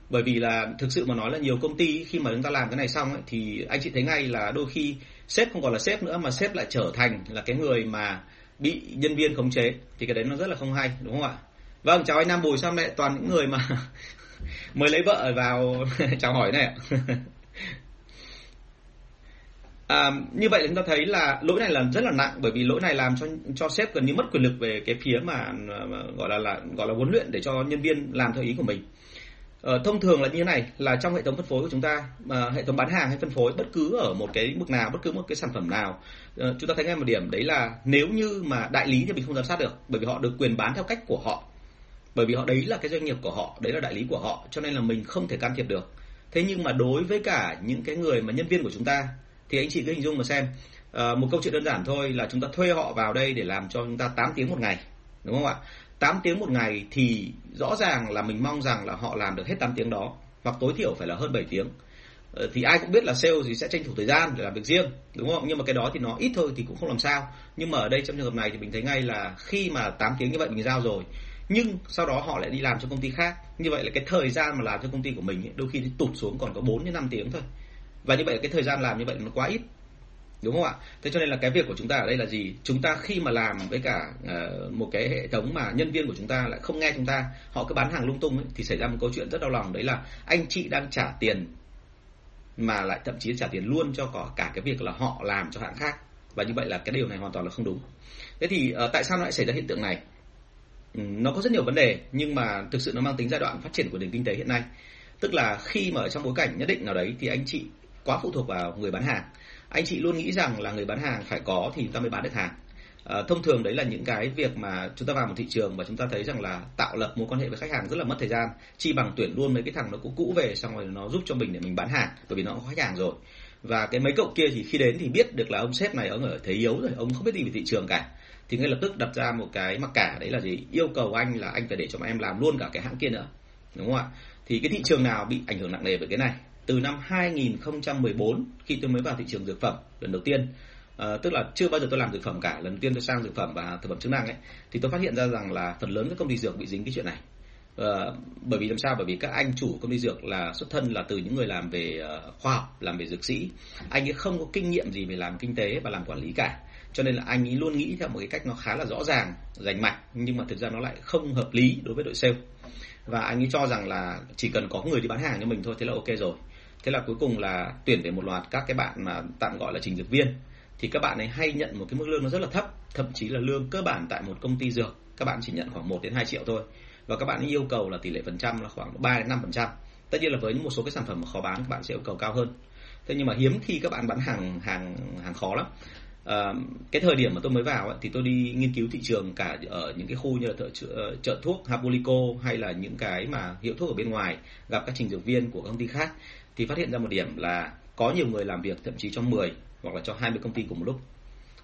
Bởi vì là thực sự mà nói là nhiều công ty khi mà chúng ta làm cái này xong ấy, thì anh chị thấy ngay là đôi khi sếp không còn là sếp nữa mà sếp lại trở thành là cái người mà bị nhân viên khống chế. Thì cái đấy nó rất là không hay đúng không ạ? Vâng chào anh nam bùi sao lại toàn những người mà mới lấy vợ vào. Chào hỏi này ạ. À, như vậy chúng ta thấy là lỗi này là rất là nặng bởi vì lỗi này làm cho cho sếp gần như mất quyền lực về cái phía mà, mà gọi là là gọi là huấn luyện để cho nhân viên làm theo ý của mình. à, thông thường là như thế này là trong hệ thống phân phối của chúng ta à, hệ thống bán hàng hay phân phối bất cứ ở một cái mức nào bất cứ một cái sản phẩm nào à, chúng ta thấy ngay một điểm đấy là nếu như mà đại lý thì mình không giám sát được bởi vì họ được quyền bán theo cách của họ bởi vì họ đấy là cái doanh nghiệp của họ đấy là đại lý của họ cho nên là mình không thể can thiệp được. Thế nhưng mà đối với cả những cái người mà nhân viên của chúng ta thì anh chị cứ hình dung mà xem. À, một câu chuyện đơn giản thôi là chúng ta thuê họ vào đây để làm cho chúng ta 8 tiếng một ngày đúng không ạ? 8 tiếng một ngày thì rõ ràng là mình mong rằng là họ làm được hết 8 tiếng đó hoặc tối thiểu phải là hơn 7 tiếng. Ờ, thì ai cũng biết là sale thì sẽ tranh thủ thời gian để làm việc riêng đúng không? Nhưng mà cái đó thì nó ít thôi thì cũng không làm sao. Nhưng mà ở đây trong trường hợp này thì mình thấy ngay là khi mà 8 tiếng như vậy mình giao rồi nhưng sau đó họ lại đi làm cho công ty khác. Như vậy là cái thời gian mà làm cho công ty của mình ấy, đôi khi tụt xuống còn có 4 đến 5 tiếng thôi. Và như vậy cái thời gian làm như vậy nó quá ít. Đúng không ạ? Thế cho nên là cái việc của chúng ta ở đây là gì? Chúng ta khi mà làm với cả uh, một cái hệ thống mà nhân viên của chúng ta lại không nghe chúng ta họ cứ bán hàng lung tung ấy, thì xảy ra một câu chuyện rất đau lòng. Đấy là anh chị đang trả tiền mà lại thậm chí trả tiền luôn cho cả, cả cái việc là họ làm cho hãng khác. Và như vậy là cái điều này hoàn toàn là không đúng. Thế thì uh, tại sao lại xảy ra hiện tượng này? Nó có rất nhiều vấn đề nhưng mà thực sự nó mang tính giai đoạn phát triển của nền kinh tế hiện nay. Tức là khi mà ở trong bối cảnh nhất định nào đấy thì anh chị quá phụ thuộc vào người bán hàng. Anh chị luôn nghĩ rằng là người bán hàng phải có thì chúng ta mới bán được hàng. À, thông thường đấy là những cái việc mà chúng ta vào một thị trường và chúng ta thấy rằng là tạo lập mối quan hệ với khách hàng rất là mất thời gian. Chi bằng tuyển luôn mấy cái thằng nó cũ cũ về xong rồi nó giúp cho mình để mình bán hàng bởi vì nó có khách hàng rồi. Và cái mấy cậu kia thì khi đến thì biết được là ông sếp này ông ở thế yếu rồi ông không biết gì về thị trường cả thì ngay lập tức đặt ra một cái mặc cả đấy là gì? Yêu cầu anh là anh phải để cho em làm luôn cả cái hãng kia nữa. Đúng không ạ? Thì cái thị trường nào bị ảnh hưởng nặng nề bởi cái này? Từ năm 2014 khi tôi mới vào thị trường dược phẩm lần đầu tiên uh, tức là chưa bao giờ tôi làm dược phẩm cả lần đầu tiên tôi sang dược phẩm và thực phẩm chức năng ấy thì tôi phát hiện ra rằng là phần lớn các công ty dược bị dính cái chuyện này. Uh, bởi vì làm sao? Bởi vì các anh chủ công ty dược là xuất thân là từ những người làm về uh, khoa học làm về dược sĩ. Anh ấy không có kinh nghiệm gì về làm kinh tế và làm quản lý cả cho nên là anh ấy luôn nghĩ theo một cái cách nó khá là rõ ràng, rành mạch, nhưng mà thực ra nó lại không hợp lý đối với đội sale. Và anh ấy cho rằng là chỉ cần có người đi bán hàng cho mình thôi, thế là ok rồi. Thế là cuối cùng là tuyển về một loạt các cái bạn mà tạm gọi là trình dược viên. Thì các bạn ấy hay nhận một cái mức lương nó rất là thấp, thậm chí là lương cơ bản tại một công ty dược, các bạn chỉ nhận khoảng 1 đến 2 triệu thôi. Và các bạn ấy yêu cầu là tỷ lệ phần trăm là khoảng 3 đến 5 phần trăm. Tất nhiên là với một số cái sản phẩm mà khó bán, các bạn sẽ yêu cầu cao hơn. Thế nhưng mà hiếm khi các bạn bán hàng hàng hàng khó lắm à, cái thời điểm mà tôi mới vào ấy, thì tôi đi nghiên cứu thị trường cả ở những cái khu như là chợ, ờ, chợ thuốc Habolico hay là những cái mà hiệu thuốc ở bên ngoài gặp các trình dược viên của công ty khác thì phát hiện ra một điểm là có nhiều người làm việc thậm chí cho 10 hoặc là cho 20 công ty cùng một lúc.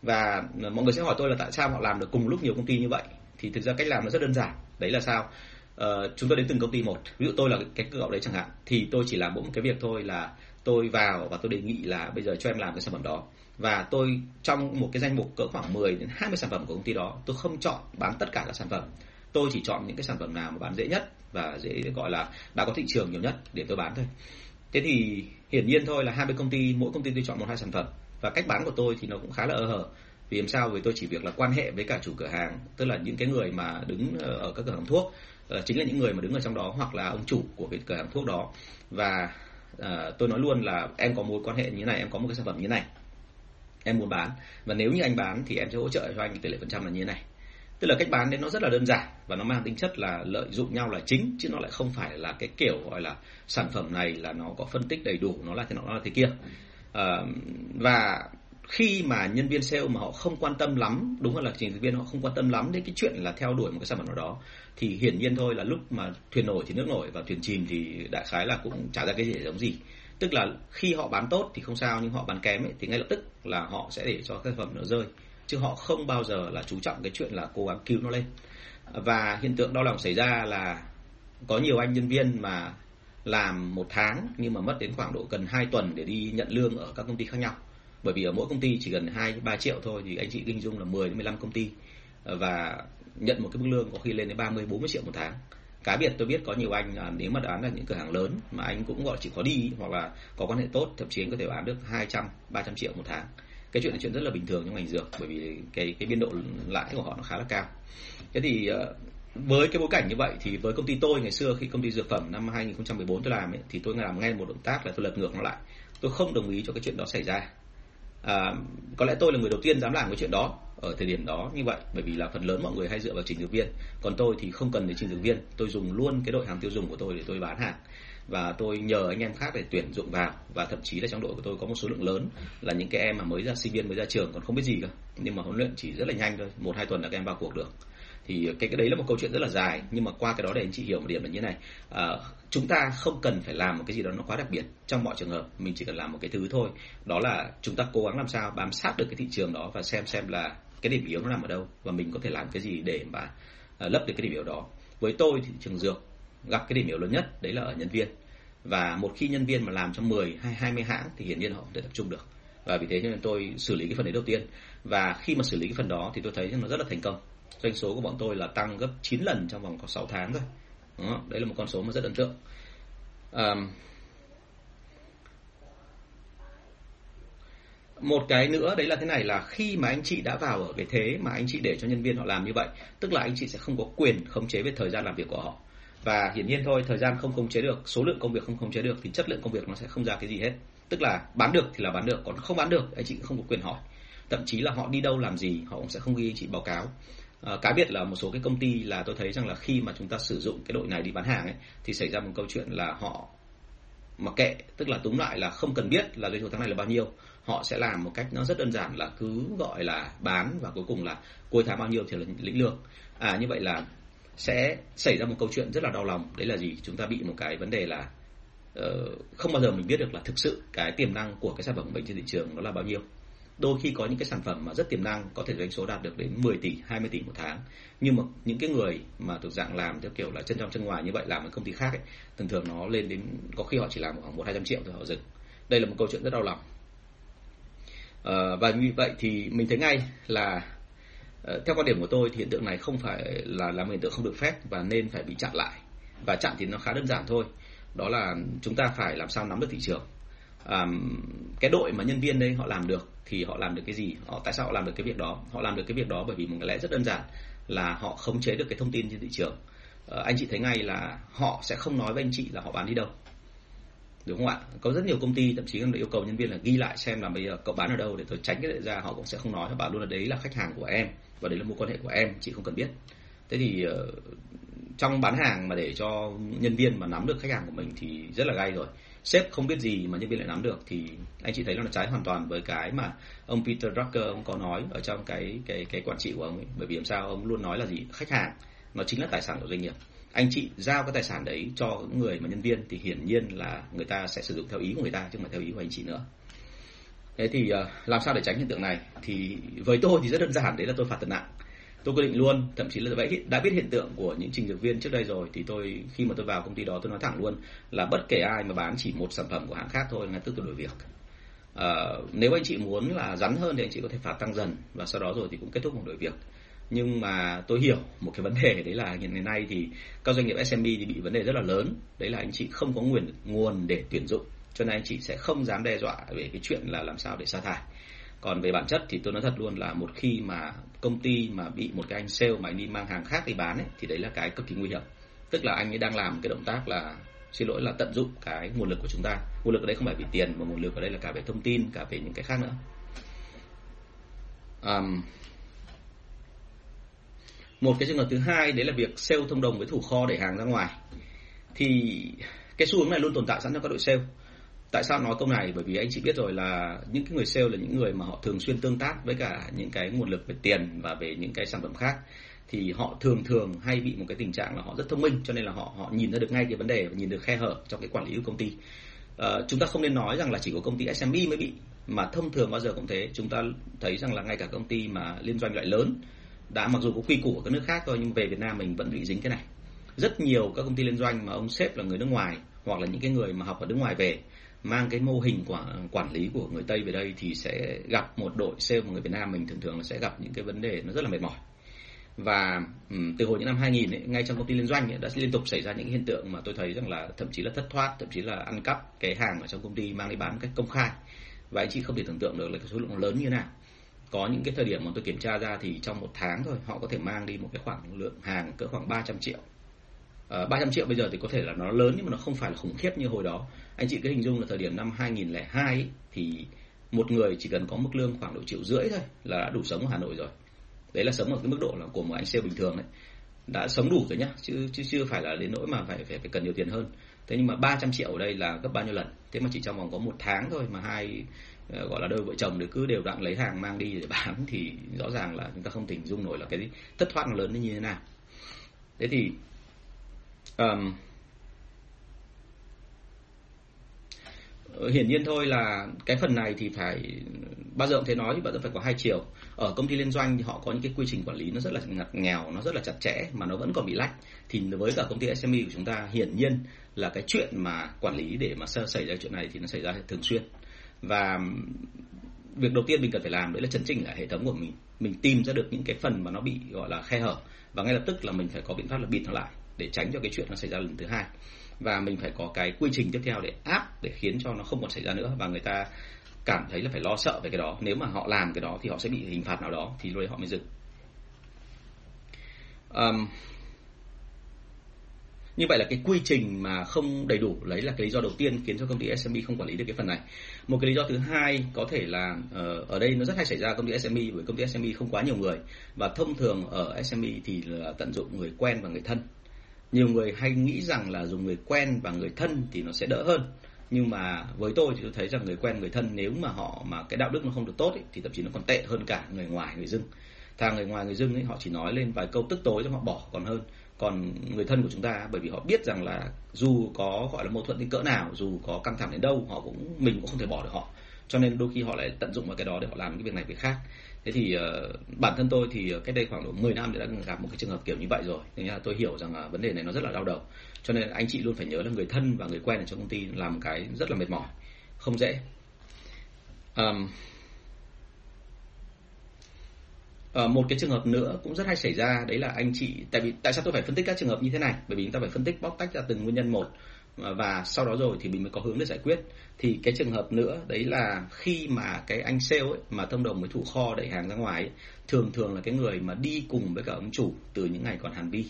Và ờ, mọi người sẽ hỏi tôi là tại sao họ làm được cùng lúc nhiều công ty như vậy? Thì thực ra cách làm nó rất đơn giản. Đấy là sao? Ờ, chúng tôi đến từng công ty một. Ví dụ tôi là cái cậu đấy chẳng hạn thì tôi chỉ làm mỗi một cái việc thôi là tôi vào và tôi đề nghị là bây giờ cho em làm cái sản phẩm đó và tôi trong một cái danh mục cỡ khoảng 10 đến 20 sản phẩm của công ty đó tôi không chọn bán tất cả các sản phẩm. Tôi chỉ chọn những cái sản phẩm nào mà bán dễ nhất và dễ gọi là đã có thị trường nhiều nhất để tôi bán thôi. Thế thì hiển nhiên thôi là 20 công ty mỗi công ty tôi chọn một hai sản phẩm. Và cách bán của tôi thì nó cũng khá là ơ hở vì làm sao? Vì tôi chỉ việc là quan hệ với cả chủ cửa hàng tức là những cái người mà đứng ở các cửa hàng thuốc ờ, chính là những người mà đứng ở trong đó hoặc là ông chủ của cái cửa hàng thuốc đó. Và uh, tôi nói luôn là em có mối quan hệ như thế này em có một cái sản phẩm như thế này em muốn bán. Và nếu như anh bán thì em sẽ hỗ trợ cho anh tỷ lệ phần trăm là như thế này. Tức là cách bán đấy nó rất là đơn giản và nó mang tính chất là lợi dụng nhau là chính chứ nó lại không phải là cái kiểu gọi là sản phẩm này là nó có phân tích đầy đủ nó là thế nó là thế kia. À, và khi mà nhân viên sale mà họ không quan tâm lắm đúng là trình viên họ không quan tâm lắm đến cái chuyện là theo đuổi một cái sản phẩm nào đó thì hiển nhiên thôi là lúc mà thuyền nổi thì nước nổi và thuyền chìm thì đại khái là cũng trả ra cái gì giống gì tức là khi họ bán tốt thì không sao nhưng họ bán kém ấy, thì ngay lập tức là họ sẽ để cho sản phẩm nó rơi. Chứ họ không bao giờ là chú trọng cái chuyện là cố gắng cứu nó lên. Và hiện tượng đau lòng xảy ra là có nhiều anh nhân viên mà làm một tháng nhưng mà mất đến khoảng độ gần 2 tuần để đi nhận lương ở các công ty khác nhau. Bởi vì ở mỗi công ty chỉ gần 2 3 triệu thôi thì anh chị kinh dung là 10 đến 15 công ty. Và nhận một cái mức lương có khi lên đến 30 40 triệu một tháng cá biệt tôi biết có nhiều anh à, nếu mà đoán là những cửa hàng lớn mà anh cũng gọi chỉ có đi hoặc là có quan hệ tốt thậm chí anh có thể bán được 200 300 triệu một tháng. Cái chuyện là chuyện rất là bình thường trong ngành dược bởi vì cái cái biên độ lãi của họ nó khá là cao. Thế thì à, với cái bối cảnh như vậy thì với công ty tôi ngày xưa khi công ty dược phẩm năm 2014 tôi làm ấy, thì tôi làm ngay một động tác là tôi lật ngược nó lại. Tôi không đồng ý cho cái chuyện đó xảy ra. À, có lẽ tôi là người đầu tiên dám làm cái chuyện đó ở thời điểm đó như vậy bởi vì là phần lớn mọi người hay dựa vào trình dược viên. Còn tôi thì không cần đến trình dược viên tôi dùng luôn cái đội hàng tiêu dùng của tôi để tôi bán hàng. Và tôi nhờ anh em khác để tuyển dụng vào và thậm chí là trong đội của tôi có một số lượng lớn là những cái em mà mới ra sinh viên mới ra trường còn không biết gì cơ. Nhưng mà huấn luyện chỉ rất là nhanh thôi một hai tuần là các em vào cuộc được. Thì cái cái đấy là một câu chuyện rất là dài nhưng mà qua cái đó để anh chị hiểu một điểm là như này. À, chúng ta không cần phải làm một cái gì đó nó quá đặc biệt trong mọi trường hợp. Mình chỉ cần làm một cái thứ thôi. Đó là chúng ta cố gắng làm sao bám sát được cái thị trường đó và xem xem là cái điểm yếu nó nằm ở đâu và mình có thể làm cái gì để mà à, lấp được cái điểm yếu đó. Với tôi thì trường dược gặp cái điểm yếu lớn nhất đấy là ở nhân viên. Và một khi nhân viên mà làm trong 10 hay 20 hãng thì hiển nhiên họ không thể tập trung được. Và vì thế cho nên tôi xử lý cái phần đấy đầu tiên. Và khi mà xử lý cái phần đó thì tôi thấy nó rất là thành công. Doanh số của bọn tôi là tăng gấp 9 lần trong vòng có 6 tháng thôi đó, đấy là một con số mà rất ấn tượng. À, một cái nữa đấy là thế này là khi mà anh chị đã vào ở cái thế mà anh chị để cho nhân viên họ làm như vậy tức là anh chị sẽ không có quyền khống chế về thời gian làm việc của họ. Và hiển nhiên thôi thời gian không khống chế được số lượng công việc không khống chế được thì chất lượng công việc nó sẽ không ra cái gì hết. Tức là bán được thì là bán được còn không bán được anh chị cũng không có quyền hỏi. Thậm chí là họ đi đâu làm gì họ cũng sẽ không ghi anh chị báo cáo. À, cá biệt là một số cái công ty là tôi thấy rằng là khi mà chúng ta sử dụng cái đội này đi bán hàng ấy thì xảy ra một câu chuyện là họ mặc kệ tức là túm lại là không cần biết là doanh số tháng này là bao nhiêu họ sẽ làm một cách nó rất đơn giản là cứ gọi là bán và cuối cùng là cuối tháng bao nhiêu thì là lĩnh lương. À như vậy là sẽ xảy ra một câu chuyện rất là đau lòng. Đấy là gì? Chúng ta bị một cái vấn đề là uh, không bao giờ mình biết được là thực sự cái tiềm năng của cái sản phẩm của mình trên thị trường nó là bao nhiêu. Đôi khi có những cái sản phẩm mà rất tiềm năng có thể doanh số đạt được đến 10 tỷ 20 tỷ một tháng nhưng mà những cái người mà thuộc dạng làm theo kiểu là chân trong chân ngoài như vậy làm ở công ty khác ấy, thường thường nó lên đến có khi họ chỉ làm khoảng một hai trăm triệu thôi họ dừng. Đây là một câu chuyện rất đau lòng. Ờ, và như vậy thì mình thấy ngay là uh, theo quan điểm của tôi thì hiện tượng này không phải là làm hiện tượng không được phép và nên phải bị chặn lại. Và chặn thì nó khá đơn giản thôi. Đó là chúng ta phải làm sao nắm được thị trường. Um, cái đội mà nhân viên đây họ làm được thì họ làm được cái gì? Họ tại sao họ làm được cái việc đó? Họ làm được cái việc đó bởi vì một cái lẽ rất đơn giản là họ khống chế được cái thông tin trên thị trường. Uh, anh chị thấy ngay là họ sẽ không nói với anh chị là họ bán đi đâu đúng không ạ? Có rất nhiều công ty, thậm chí còn yêu cầu nhân viên là ghi lại xem là bây giờ cậu bán ở đâu để tôi tránh cái đấy ra họ cũng sẽ không nói, họ bảo luôn là đấy là khách hàng của em và đấy là mối quan hệ của em, chị không cần biết. Thế thì ờ, trong bán hàng mà để cho nhân viên mà nắm được khách hàng của mình thì rất là gay rồi. Sếp không biết gì mà nhân viên lại nắm được thì anh chị thấy nó là trái hoàn toàn với cái mà ông Peter Drucker, ông có nói ở trong cái cái cái quản trị của ông ấy. Bởi vì làm sao ông luôn nói là gì? Khách hàng nó chính là tài sản của doanh nghiệp. Anh chị giao cái tài sản đấy cho những người mà nhân viên thì hiển nhiên là người ta sẽ sử dụng theo ý của người ta chứ không phải theo ý của anh chị nữa. Thế thì ờ, làm sao để tránh hiện tượng này? Thì với tôi thì rất đơn giản đấy là tôi phạt thật nặng tôi quyết định luôn thậm chí là vậy. đã biết hiện tượng của những trình dược viên trước đây rồi thì tôi khi mà tôi vào công ty đó tôi nói thẳng luôn là bất kể ai mà bán chỉ một sản phẩm của hãng khác thôi ngay tức tôi đổi việc. À, nếu anh chị muốn là rắn hơn thì anh chị có thể phạt tăng dần và sau đó rồi thì cũng kết thúc một đổi việc nhưng mà tôi hiểu một cái vấn đề đấy là hiện nay thì các doanh nghiệp SME thì bị vấn đề rất là lớn. Đấy là anh chị không có nguồn nguồn để tuyển dụng cho nên anh chị sẽ không dám đe dọa về cái chuyện là làm sao để sa thải. Còn về bản chất thì tôi nói thật luôn là một khi mà công ty mà bị một cái anh sale mà anh đi mang hàng khác đi bán ấy, thì đấy là cái cực kỳ nguy hiểm. Tức là anh ấy đang làm cái động tác là xin lỗi là tận dụng cái nguồn lực của chúng ta. Nguồn lực ở đây không phải vì tiền mà nguồn lực ở đây là cả về thông tin cả về những cái khác nữa. Um, một cái trường hợp thứ hai đấy là việc sale thông đồng với thủ kho để hàng ra ngoài. Thì cái xu hướng này luôn tồn tại sẵn trong các đội sale. Tại sao nói câu này? Bởi vì anh chị biết rồi là những cái người sale là những người mà họ thường xuyên tương tác với cả những cái nguồn lực về tiền và về những cái sản phẩm khác. Thì họ thường thường hay bị một cái tình trạng là họ rất thông minh cho nên là họ họ nhìn ra được ngay cái vấn đề và nhìn được khe hở trong cái quản lý của công ty. À, chúng ta không nên nói rằng là chỉ có công ty SME mới bị mà thông thường bao giờ cũng thế. Chúng ta thấy rằng là ngay cả công ty mà liên doanh loại lớn đã mặc dù có quy củ ở các nước khác thôi nhưng về Việt Nam mình vẫn bị dính cái này. Rất nhiều các công ty liên doanh mà ông sếp là người nước ngoài hoặc là những cái người mà học ở nước ngoài về mang cái mô hình quản quản lý của người Tây về đây thì sẽ gặp một đội sale của người Việt Nam mình thường thường là sẽ gặp những cái vấn đề nó rất là mệt mỏi. Và um, từ hồi những năm 2000 ấy, ngay trong công ty liên doanh ấy, đã liên tục xảy ra những hiện tượng mà tôi thấy rằng là thậm chí là thất thoát thậm chí là ăn cắp cái hàng ở trong công ty mang đi bán một cách công khai. Và anh chị không thể tưởng tượng được là cái số lượng lớn như thế nào có những cái thời điểm mà tôi kiểm tra ra thì trong một tháng thôi họ có thể mang đi một cái khoảng lượng hàng cỡ khoảng 300 triệu. Ờ, uh, 300 triệu bây giờ thì có thể là nó lớn nhưng mà nó không phải là khủng khiếp như hồi đó. Anh chị cứ hình dung là thời điểm năm 2002 ấy, thì một người chỉ cần có mức lương khoảng độ triệu rưỡi thôi là đã đủ sống ở Hà Nội rồi. Đấy là sống ở cái mức độ là của một anh xe bình thường đấy đã sống đủ rồi nhá chứ chứ chưa phải là đến nỗi mà phải phải, phải cần nhiều tiền hơn. Thế nhưng mà 300 triệu ở đây là gấp bao nhiêu lần? Thế mà chỉ trong vòng có một tháng thôi mà hai Ờ, gọi là đôi vợ chồng thì cứ đều đặn lấy hàng mang đi để bán thì rõ ràng là chúng ta không hình dung nổi là cái thất thoát nó lớn như thế nào. Thế thì um, hiển nhiên thôi là cái phần này thì phải bao giờ cũng thế nói thì bao giờ phải có hai chiều. Ở công ty liên doanh thì họ có những cái quy trình quản lý nó rất là ngặt nghèo nó rất là chặt chẽ mà nó vẫn còn bị lách. Thì với cả công ty SME của chúng ta hiển nhiên là cái chuyện mà quản lý để mà xảy ra chuyện này thì nó xảy ra thường xuyên và việc đầu tiên mình cần phải làm đấy là chấn chỉnh lại hệ thống của mình. Mình tìm ra được những cái phần mà nó bị gọi là khe hở. Và ngay lập tức là mình phải có biện pháp là bịt nó lại để tránh cho cái chuyện nó xảy ra lần thứ hai. Và mình phải có cái quy trình tiếp theo để áp để khiến cho nó không còn xảy ra nữa. Và người ta cảm thấy là phải lo sợ về cái đó. Nếu mà họ làm cái đó thì họ sẽ bị hình phạt nào đó thì lúc đấy họ mới dừng. Um, như vậy là cái quy trình mà không đầy đủ lấy là cái lý do đầu tiên khiến cho công ty SME không quản lý được cái phần này. Một cái lý do thứ hai có thể là ờ, ở đây nó rất hay xảy ra công ty SME bởi công ty SME không quá nhiều người. Và thông thường ở SME thì là tận dụng người quen và người thân. Nhiều người hay nghĩ rằng là dùng người quen và người thân thì nó sẽ đỡ hơn. Nhưng mà với tôi thì tôi thấy rằng người quen người thân nếu mà họ mà cái đạo đức nó không được tốt ấy, thì thậm chí nó còn tệ hơn cả người ngoài người dưng. Thà người ngoài người dưng ấy họ chỉ nói lên vài câu tức tối cho họ bỏ còn hơn còn người thân của chúng ta bởi vì họ biết rằng là dù có gọi là mâu thuẫn đến cỡ nào dù có căng thẳng đến đâu họ cũng mình cũng không thể bỏ được họ. Cho nên đôi khi họ lại tận dụng vào cái đó để họ làm cái việc này việc khác. Thế thì uh, bản thân tôi thì ờ, cách đây khoảng độ 10 năm thì đã gặp một cái trường hợp kiểu như vậy rồi. Nên là tôi hiểu rằng là vấn đề này nó rất là đau đầu. Cho nên anh chị luôn phải nhớ là người thân và người quen ở trong công ty làm cái rất là mệt mỏi không dễ. Um, Ờ, một cái trường hợp nữa cũng rất hay xảy ra đấy là anh chị tại vì tại sao tôi phải phân tích các trường hợp như thế này? Bởi vì chúng ta phải phân tích bóc tách ra từng nguyên nhân một ờ, và sau đó rồi thì mình mới có hướng để giải quyết. Thì cái trường hợp nữa đấy là khi mà cái anh sale ấy, mà thông đồng với thủ kho đẩy hàng ra ngoài ấy, thường thường là cái người mà đi cùng với cả ông chủ từ những ngày còn hàn vi.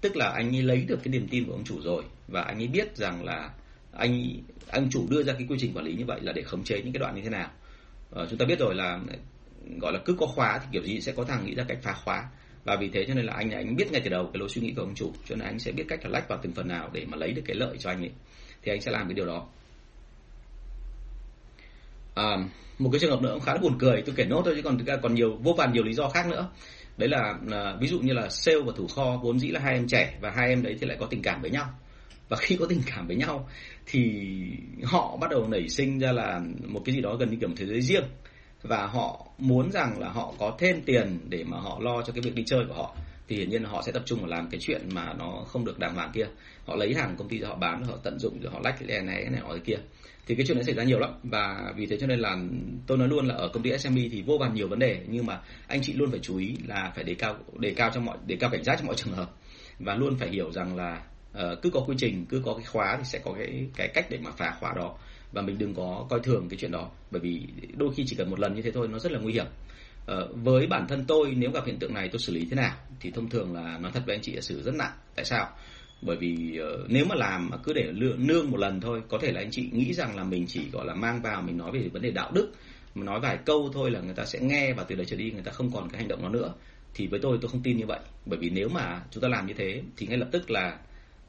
Tức là anh ấy lấy được cái niềm tin của ông chủ rồi và anh ấy biết rằng là anh anh chủ đưa ra cái quy trình quản lý như vậy là để khống chế những cái đoạn như thế nào. À, chúng ta biết rồi là gọi là cứ có khóa thì kiểu gì sẽ có thằng nghĩ ra cách phá khóa. Và vì thế cho nên là anh anh biết ngay từ đầu cái lối suy nghĩ của ông chủ cho nên anh sẽ biết cách là lách vào từng phần nào để mà lấy được cái lợi cho anh ấy. Thì anh sẽ làm cái điều đó. À, một cái trường hợp nữa cũng khá là buồn cười tôi kể nốt thôi chứ còn thực ra còn nhiều vô vàn nhiều lý do khác nữa. Đấy là, à, ví dụ như là sale và thủ kho vốn dĩ là hai em trẻ và hai em đấy thì lại có tình cảm với nhau. Và khi có tình cảm với nhau thì họ bắt đầu nảy sinh ra là một cái gì đó gần như kiểu một thế giới riêng và họ muốn rằng là họ có thêm tiền để mà họ lo cho cái việc đi chơi của họ. Thì hiển nhiên là họ sẽ tập trung vào làm cái chuyện mà nó không được đàng hoàng kia. Họ lấy hàng công ty cho họ bán họ tận dụng rồi họ lách cái này cái này họ kia. Thì cái chuyện đấy xảy ra nhiều lắm. Và vì thế cho nên là tôi nói luôn là ở công ty SME thì vô vàn nhiều vấn đề. Nhưng mà anh chị luôn phải chú ý là phải đề cao đề cao trong mọi đề cao cảnh giác trong mọi trường hợp. Và luôn phải hiểu rằng là uh, cứ có quy trình cứ có cái khóa thì sẽ có cái cái cách để mà phá khóa đó và mình đừng có coi thường cái chuyện đó bởi vì đôi khi chỉ cần một lần như thế thôi nó rất là nguy hiểm. Ờ, với bản thân tôi nếu gặp hiện tượng này tôi xử lý thế nào thì thông thường là nói thật với anh chị là xử rất nặng. Tại sao? Bởi vì uh, nếu mà làm mà cứ để nương một lần thôi có thể là anh chị nghĩ rằng là mình chỉ gọi là mang vào mình nói về vấn đề đạo đức mà nói vài câu thôi là người ta sẽ nghe và từ đấy trở đi người ta không còn cái hành động đó nữa. Thì với tôi tôi không tin như vậy. Bởi vì nếu mà chúng ta làm như thế thì ngay lập tức là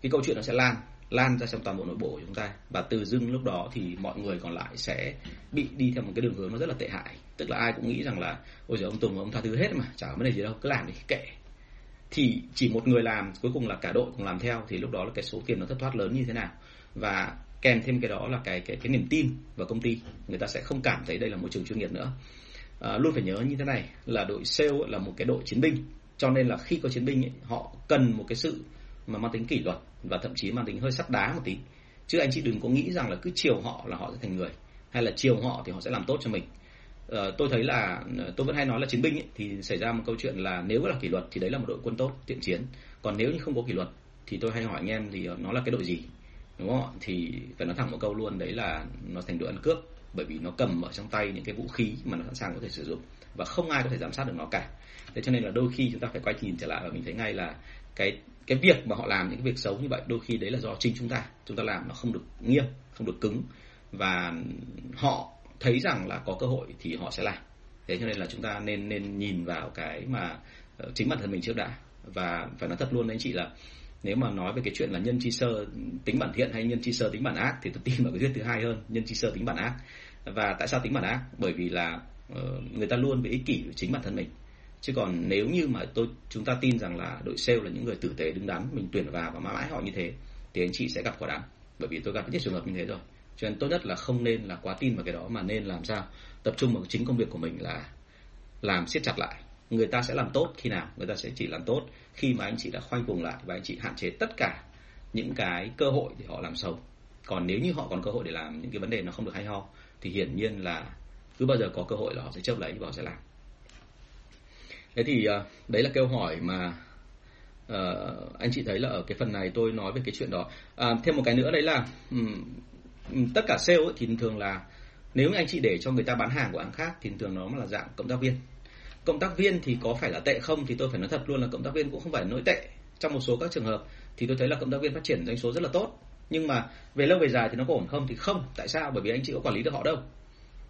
cái câu chuyện nó sẽ lan lan ra trong toàn bộ nội bộ của chúng ta. Và từ dưng lúc đó thì mọi người còn lại sẽ bị đi theo một cái đường hướng nó rất là tệ hại. Tức là ai cũng nghĩ rằng là ôi giời ông Tùng ông tha thứ hết mà chả có vấn đề gì đâu cứ làm đi kệ. Thì chỉ một người làm cuối cùng là cả đội cùng làm theo thì lúc đó là cái số tiền nó thất thoát lớn như thế nào. Và kèm thêm cái đó là cái cái cái niềm tin vào công ty. Người ta sẽ không cảm thấy đây là môi trường chuyên nghiệp nữa. À, luôn phải nhớ như thế này là đội sale là một cái đội chiến binh. Cho nên là khi có chiến binh ấy, họ cần một cái sự mà mang tính kỷ luật và thậm chí mang tính hơi sắt đá một tí. Chứ anh chị đừng có nghĩ rằng là cứ chiều họ là họ sẽ thành người hay là chiều họ thì họ sẽ làm tốt cho mình. Ờ, tôi thấy là ờ, tôi vẫn hay nói là chiến binh ấy, thì xảy ra một câu chuyện là nếu là kỷ luật thì đấy là một đội quân tốt thiện chiến. Còn nếu như không có kỷ luật thì tôi hay hỏi anh em thì ờ, nó là cái đội gì? Đúng không thì phải nói thẳng một câu luôn đấy là nó thành đội ăn cướp bởi vì nó cầm ở trong tay những cái vũ khí mà nó sẵn sàng có thể sử dụng và không ai có thể giám sát được nó cả. Thế cho nên là đôi khi chúng ta phải quay nhìn trở lại và mình thấy ngay là cái cái việc mà họ làm những cái việc xấu như vậy đôi khi đấy là do chính chúng ta. Chúng ta làm nó không được nghiêm, không được cứng. Và họ thấy rằng là có cơ hội thì họ sẽ làm. Thế cho nên là chúng ta nên nên nhìn vào cái mà ờ, chính bản thân mình trước đã. Và phải nói thật luôn anh chị là nếu mà nói về cái chuyện là nhân chi sơ tính bản thiện hay nhân chi sơ tính bản ác thì tôi tin vào cái thuyết thứ hai hơn, nhân chi sơ tính bản ác. Và tại sao tính bản ác? Bởi vì là ờ, người ta luôn bị ích kỷ với chính bản thân mình chứ còn nếu như mà tôi, chúng ta tin rằng là đội sale là những người tử tế đứng đắn, mình tuyển vào và mãi mãi họ như thế, thì anh chị sẽ gặp quả đắng bởi vì tôi gặp rất nhiều trường hợp như thế rồi. Cho nên tốt nhất là không nên là quá tin vào cái đó, mà nên làm sao? Tập trung vào chính công việc của mình là làm siết chặt lại. Người ta sẽ làm tốt khi nào? Người ta sẽ chỉ làm tốt khi mà anh chị đã khoanh vùng lại và anh chị hạn chế tất cả những cái cơ hội để họ làm sâu còn nếu như họ còn cơ hội để làm những cái vấn đề nó không được hay ho, thì hiển nhiên là cứ bao giờ có cơ hội là họ sẽ chấp lấy và họ sẽ làm thế thì uh, đấy là câu hỏi mà uh, anh chị thấy là ở cái phần này tôi nói về cái chuyện đó. À, thêm một cái nữa đấy là um, tất cả sale ấy, thì thường là nếu như anh chị để cho người ta bán hàng của hãng khác thì thường nó là dạng cộng tác viên. Cộng tác viên thì có phải là tệ không thì tôi phải nói thật luôn là cộng tác viên cũng không phải là nỗi tệ. Trong một số các trường hợp thì tôi thấy là cộng tác viên phát triển doanh số rất là tốt. Nhưng mà về lâu về dài thì nó có ổn không thì không. Tại sao? Bởi vì anh chị có quản lý được họ đâu.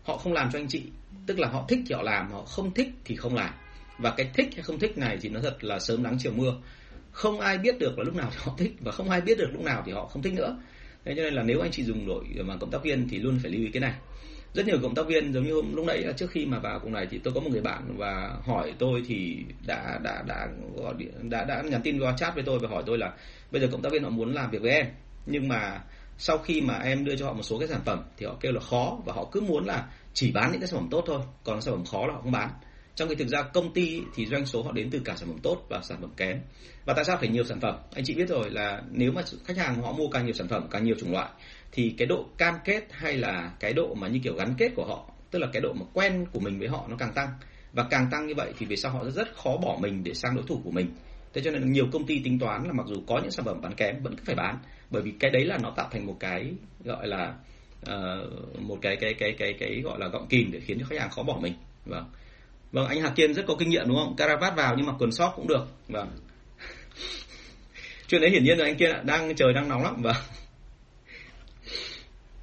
Họ không làm cho anh chị. Tức là họ thích thì họ làm họ không thích thì không làm và cái thích hay không thích này thì nó thật là sớm nắng chiều mưa. Không ai biết được là lúc nào thì họ thích và không ai biết được lúc nào thì họ không thích nữa. Thế cho nên là nếu anh chị dùng đội mà cộng tác viên thì luôn phải lưu ý cái này. Rất nhiều cộng tác viên giống như hôm, lúc nãy là trước khi mà vào cùng này thì tôi có một người bạn và hỏi tôi thì đã đã đã gọi điện, đã đã nhắn tin qua chat với tôi và hỏi tôi là bây giờ cộng tác viên họ muốn làm việc với em. Nhưng mà sau khi mà em đưa cho họ một số cái sản phẩm thì họ kêu là khó và họ cứ muốn là chỉ bán những cái sản phẩm tốt thôi. Còn sản phẩm khó là họ không bán trong khi thực ra công ty thì doanh số họ đến từ cả sản phẩm tốt và sản phẩm kém. Và tại sao phải nhiều sản phẩm? Anh chị biết rồi là nếu mà khách hàng họ mua càng nhiều sản phẩm càng nhiều chủng loại thì cái độ cam kết hay là cái độ mà như kiểu gắn kết của họ tức là cái độ mà quen của mình với họ nó càng tăng. Và càng tăng như vậy thì về sau họ rất khó bỏ mình để sang đối thủ của mình? Thế cho nên nhiều công ty tính toán là mặc dù có những sản phẩm bán kém vẫn cứ phải bán. Bởi vì cái đấy là nó tạo thành một cái gọi là uh, một cái cái cái cái cái gọi là gọng kìm để khiến cho khách hàng khó bỏ mình. Vâng vâng anh Hà Kiên rất có kinh nghiệm đúng không? Caravat vào nhưng mà quần sóc cũng được. Vâng. Chuyện đấy hiển nhiên là anh Kiên ạ, đang trời đang nóng lắm. Vâng.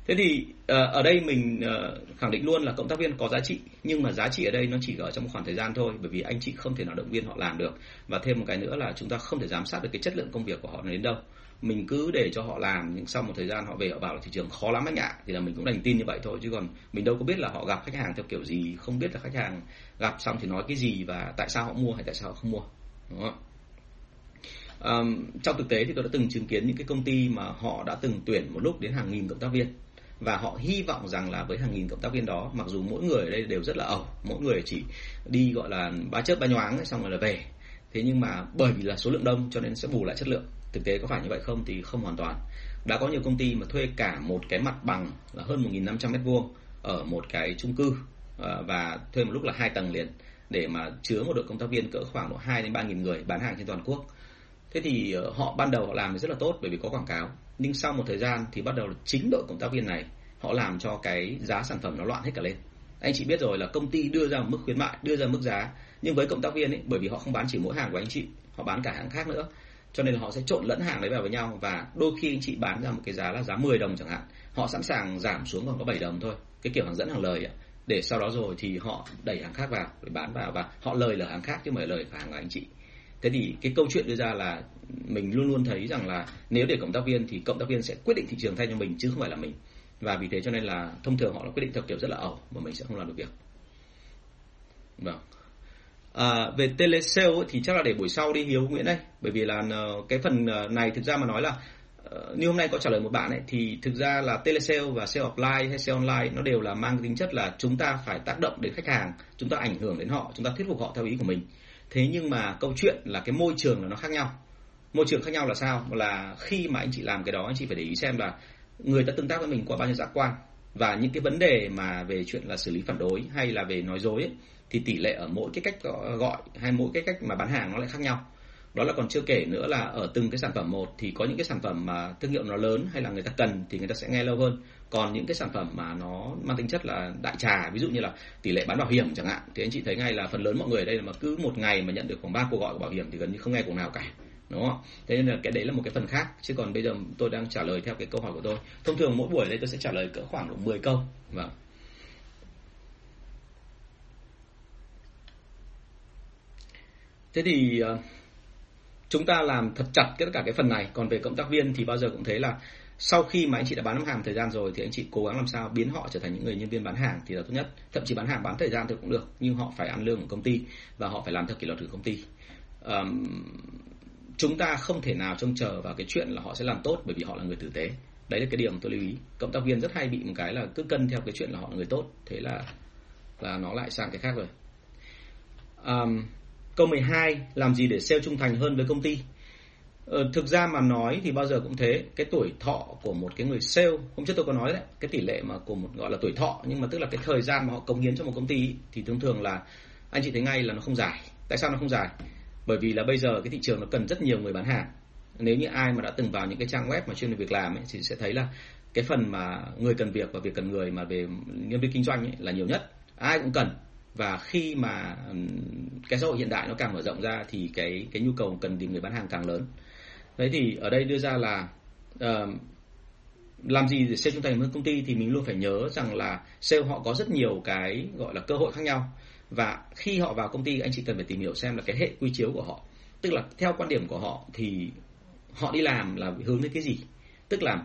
Thế thì ờ, ở đây mình ờ, khẳng định luôn là cộng tác viên có giá trị, nhưng mà giá trị ở đây nó chỉ ở trong một khoảng thời gian thôi, bởi vì anh chị không thể nào động viên họ làm được. Và thêm một cái nữa là chúng ta không thể giám sát được cái chất lượng công việc của họ đến đâu mình cứ để cho họ làm nhưng sau một thời gian họ về họ bảo là thị trường khó lắm anh ạ. Thì là mình cũng đành tin như vậy thôi chứ còn mình đâu có biết là họ gặp khách hàng theo kiểu gì không biết là khách hàng gặp xong thì nói cái gì và tại sao họ mua hay tại sao họ không mua đúng không um, trong thực tế thì tôi đã từng chứng kiến những cái công ty mà họ đã từng tuyển một lúc đến hàng nghìn cộng tác viên và họ hy vọng rằng là với hàng nghìn cộng tác viên đó mặc dù mỗi người ở đây đều rất là ẩu mỗi người chỉ đi gọi là ba chớp ba nhoáng xong rồi là về. Thế nhưng mà bởi vì là số lượng đông cho nên sẽ bù lại chất lượng thực tế có phải như vậy không thì không hoàn toàn đã có nhiều công ty mà thuê cả một cái mặt bằng là hơn 1.500 mét vuông ở một cái chung cư ờ, và thuê một lúc là hai tầng liền để mà chứa một đội công tác viên cỡ khoảng độ 2 đến 3 nghìn người bán hàng trên toàn quốc. Thế thì ờ, họ ban đầu họ làm rất là tốt bởi vì có quảng cáo, nhưng sau một thời gian thì bắt đầu là chính đội công tác viên này họ làm cho cái giá sản phẩm nó loạn hết cả lên. Anh chị biết rồi là công ty đưa ra một mức khuyến mại, đưa ra mức giá, nhưng với cộng tác viên ấy bởi vì họ không bán chỉ mỗi hàng của anh chị, họ bán cả hàng khác nữa cho nên là họ sẽ trộn lẫn hàng đấy vào với nhau và đôi khi anh chị bán ra một cái giá là giá 10 đồng chẳng hạn họ sẵn sàng giảm xuống còn có 7 đồng thôi cái kiểu hàng dẫn hàng lời ấy, để sau đó rồi thì họ đẩy hàng khác vào để bán vào và họ lời là hàng khác chứ không phải lời hàng của anh chị. Thế thì cái câu chuyện đưa ra là mình luôn luôn thấy rằng là nếu để cộng tác viên thì cộng tác viên sẽ quyết định thị trường thay cho mình chứ không phải là mình. Và vì thế cho nên là thông thường họ là quyết định theo kiểu rất là ẩu mà mình sẽ không làm được việc. Vâng. À, về telesale thì chắc là để buổi sau đi Hiếu Nguyễn đây. Bởi vì là ờ, cái phần ờ, này thực ra mà nói là ờ, như hôm nay có trả lời một bạn ấy thì thực ra là telesale và sale offline hay sale online nó đều là mang tính chất là chúng ta phải tác động đến khách hàng chúng ta ảnh hưởng đến họ chúng ta thuyết phục họ theo ý của mình. Thế nhưng mà câu chuyện là cái môi trường là nó khác nhau. Môi trường khác nhau là sao? Là khi mà anh chị làm cái đó anh chị phải để ý xem là người ta tương tác với mình qua bao nhiêu giác quan và những cái vấn đề mà về chuyện là xử lý phản đối hay là về nói dối ấy, thì tỷ lệ ở mỗi cái cách gọi hay mỗi cái cách mà bán hàng nó lại khác nhau. Đó là còn chưa kể nữa là ở từng cái sản phẩm một thì có những cái sản phẩm mà thương hiệu nó lớn hay là người ta cần thì người ta sẽ nghe lâu hơn. Còn những cái sản phẩm mà nó mang tính chất là đại trà ví dụ như là tỷ lệ bán bảo hiểm chẳng hạn thì anh chị thấy ngay là phần lớn mọi người ở đây là mà cứ một ngày mà nhận được khoảng ba cuộc gọi của bảo hiểm thì gần như không nghe cuộc nào cả đúng không? Thế nên là cái đấy là một cái phần khác chứ còn bây giờ tôi đang trả lời theo cái câu hỏi của tôi. Thông thường mỗi buổi đây tôi sẽ trả lời cỡ khoảng độ 10 câu. Vâng. thế thì ờ, chúng ta làm thật chặt tất cả cái phần này còn về cộng tác viên thì bao giờ cũng thấy là sau khi mà anh chị đã bán hàng thời gian rồi thì anh chị cố gắng làm sao biến họ trở thành những người nhân viên bán hàng thì là tốt nhất thậm chí bán hàng bán thời gian thì cũng được nhưng họ phải ăn lương của công ty và họ phải làm theo kỷ luật của công ty um, chúng ta không thể nào trông chờ vào cái chuyện là họ sẽ làm tốt bởi vì họ là người tử tế đấy là cái điểm tôi lưu ý cộng tác viên rất hay bị một cái là cứ cân theo cái chuyện là họ là người tốt thế là là nó lại sang cái khác rồi um, Câu 12, làm gì để sale trung thành hơn với công ty? Ờ, thực ra mà nói thì bao giờ cũng thế, cái tuổi thọ của một cái người sale, hôm trước tôi có nói đấy, cái tỷ lệ mà của một gọi là tuổi thọ nhưng mà tức là cái thời gian mà họ cống hiến cho một công ty thì thường thường là anh chị thấy ngay là nó không dài. Tại sao nó không dài? Bởi vì là bây giờ cái thị trường nó cần rất nhiều người bán hàng. Nếu như ai mà đã từng vào những cái trang web mà chuyên về việc làm ấy, thì sẽ thấy là cái phần mà người cần việc và việc cần người mà về nhân viên kinh doanh ấy, là nhiều nhất. Ai cũng cần và khi mà ừ, cái xã hội hiện đại nó càng mở rộng ra thì cái cái nhu cầu cần tìm người bán hàng càng lớn đấy thì ở đây đưa ra là uh, làm gì để sale trung thành hơn công ty thì mình luôn phải nhớ rằng là sale họ có rất nhiều cái gọi là cơ hội khác nhau và khi họ vào công ty anh chị cần phải tìm hiểu xem là cái hệ quy chiếu của họ tức là theo quan điểm của họ thì họ đi làm là hướng đến cái gì? Tức là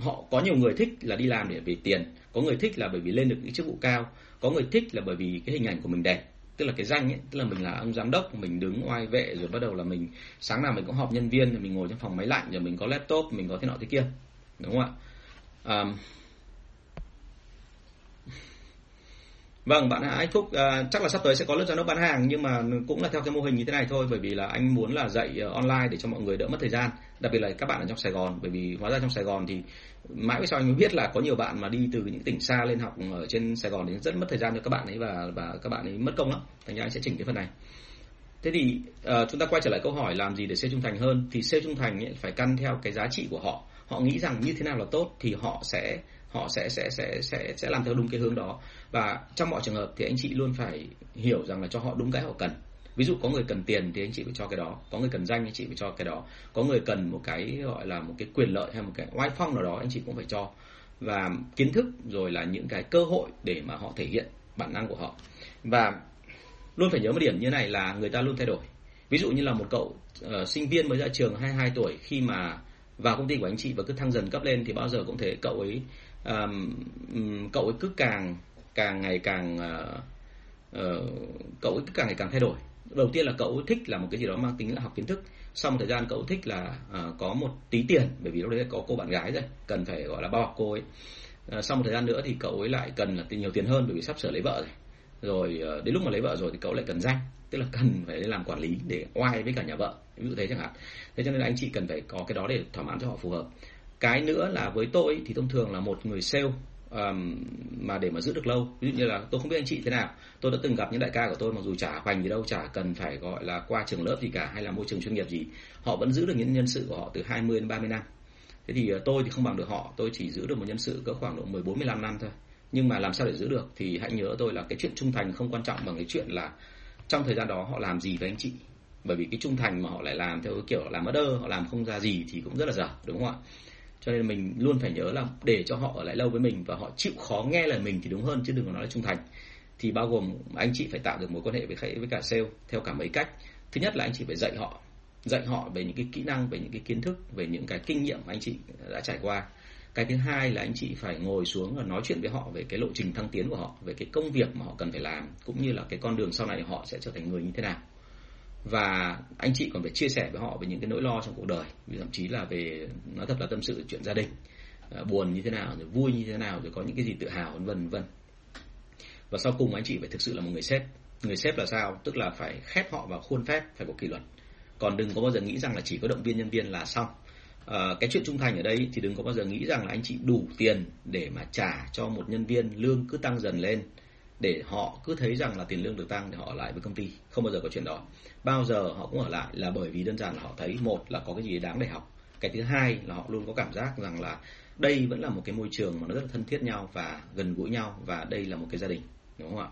họ có nhiều người thích là đi làm để vì tiền có người thích là bởi vì lên được những chức vụ cao có người thích là bởi vì cái hình ảnh của mình đẹp. Tức là cái danh ấy tức là mình là ông giám đốc mình đứng oai vệ rồi bắt đầu là mình sáng nào mình cũng họp nhân viên rồi mình ngồi trong phòng máy lạnh rồi mình có laptop mình có thế nọ thế kia đúng không ạ? À, Vâng, bạn Ái thúc uh, chắc là sắp tới sẽ có lớp giám đốc bán hàng nhưng mà cũng là theo cái mô hình như thế này thôi bởi vì là anh muốn là dạy uh, online để cho mọi người đỡ mất thời gian, đặc biệt là các bạn ở trong Sài Gòn bởi vì hóa ra trong Sài Gòn thì mãi về sau anh mới biết là có nhiều bạn mà đi từ những tỉnh xa lên học ở trên Sài Gòn thì rất mất thời gian cho các bạn ấy và và các bạn ấy mất công lắm. Thành ra anh sẽ chỉnh cái phần này. Thế thì uh, chúng ta quay trở lại câu hỏi làm gì để sale trung thành hơn thì sale trung thành ấy, phải căn theo cái giá trị của họ. Họ nghĩ rằng như thế nào là tốt thì họ sẽ họ sẽ sẽ sẽ sẽ sẽ làm theo đúng cái hướng đó. Và trong mọi trường hợp thì anh chị luôn phải hiểu rằng là cho họ đúng cái họ cần. Ví dụ có người cần tiền thì anh chị phải cho cái đó có người cần danh anh chị phải cho cái đó có người cần một cái gọi là một cái quyền lợi hay một cái oai phong nào đó anh chị cũng phải cho. Và kiến thức rồi là những cái cơ hội để mà họ thể hiện bản năng của họ. Và luôn phải nhớ một điểm như này là người ta luôn thay đổi. Ví dụ như là một cậu uh, sinh viên mới ra trường 22 tuổi khi mà vào công ty của anh chị và cứ thăng dần cấp lên thì bao giờ cũng thể cậu ấy um, cậu ấy cứ càng càng ngày càng uh, uh, cậu ấy cứ càng ngày càng thay đổi. Đầu tiên là cậu ấy thích là một cái gì đó mang tính là học kiến thức sau một thời gian cậu thích là uh, có một tí tiền bởi vì lúc đấy có cô bạn gái rồi cần phải gọi là bao bọc cô ấy. Uh, sau một thời gian nữa thì cậu ấy lại cần là nhiều tiền hơn bởi vì sắp sửa lấy vợ rồi. Rồi uh, đến lúc mà lấy vợ rồi thì cậu lại cần danh tức là cần phải làm quản lý để oai với cả nhà vợ ví dụ thế chẳng hạn. Thế cho nên là anh chị cần phải có cái đó để thỏa mãn cho họ phù hợp cái nữa là với tôi thì thông thường là một người sale um, mà để mà giữ được lâu. Ví dụ như là tôi không biết anh chị thế nào tôi đã từng gặp những đại ca của tôi mặc dù chả hoành gì đâu chả cần phải gọi là qua trường lớp gì cả hay là môi trường chuyên nghiệp gì. Họ vẫn giữ được những nhân sự của họ từ 20 đến 30 năm. Thế thì ờ, tôi thì không bằng được họ tôi chỉ giữ được một nhân sự cỡ khoảng độ 14 15 năm thôi. Nhưng mà làm sao để giữ được thì hãy nhớ tôi là cái chuyện trung thành không quan trọng bằng cái chuyện là trong thời gian đó họ làm gì với anh chị. Bởi vì cái trung thành mà họ lại làm theo cái kiểu làm ở đơ họ làm không ra gì thì cũng rất là dở đúng không ạ? Cho nên mình luôn phải nhớ là để cho họ ở lại lâu với mình và họ chịu khó nghe lời mình thì đúng hơn, chứ đừng có nói là trung thành. Thì bao gồm anh chị phải tạo được mối quan hệ với khách, với cả sale theo cả mấy cách. Thứ nhất là anh chị phải dạy họ dạy họ về những cái kỹ năng, về những cái kiến thức, về những cái kinh nghiệm mà anh chị đã trải qua. Cái thứ hai là anh chị phải ngồi xuống và nói chuyện với họ về cái lộ trình thăng tiến của họ, về cái công việc mà họ cần phải làm, cũng như là cái con đường sau này họ sẽ trở thành người như thế nào và anh chị còn phải chia sẻ với họ về những cái nỗi lo trong cuộc đời. Thậm chí là về nói thật là tâm sự chuyện gia đình à, buồn như thế nào rồi vui như thế nào rồi có những cái gì tự hào vân vân. Vân và sau cùng anh chị phải thực sự là một người sếp. Người sếp là sao? Tức là phải khép họ vào khuôn phép phải có kỷ luật. Còn đừng có bao giờ nghĩ rằng là chỉ có động viên nhân viên là xong. À, cái chuyện trung thành ở đây thì đừng có bao giờ nghĩ rằng là anh chị đủ tiền để mà trả cho một nhân viên lương cứ tăng dần lên để họ cứ thấy rằng là tiền lương được tăng để họ ở lại với công ty không bao giờ có chuyện đó. Bao giờ họ cũng ở lại là bởi vì đơn giản là họ thấy một là có cái gì đáng để học. Cái thứ hai là họ luôn có cảm giác rằng là đây vẫn là một cái môi trường mà nó rất là thân thiết nhau và gần gũi nhau và đây là một cái gia đình đúng không ạ?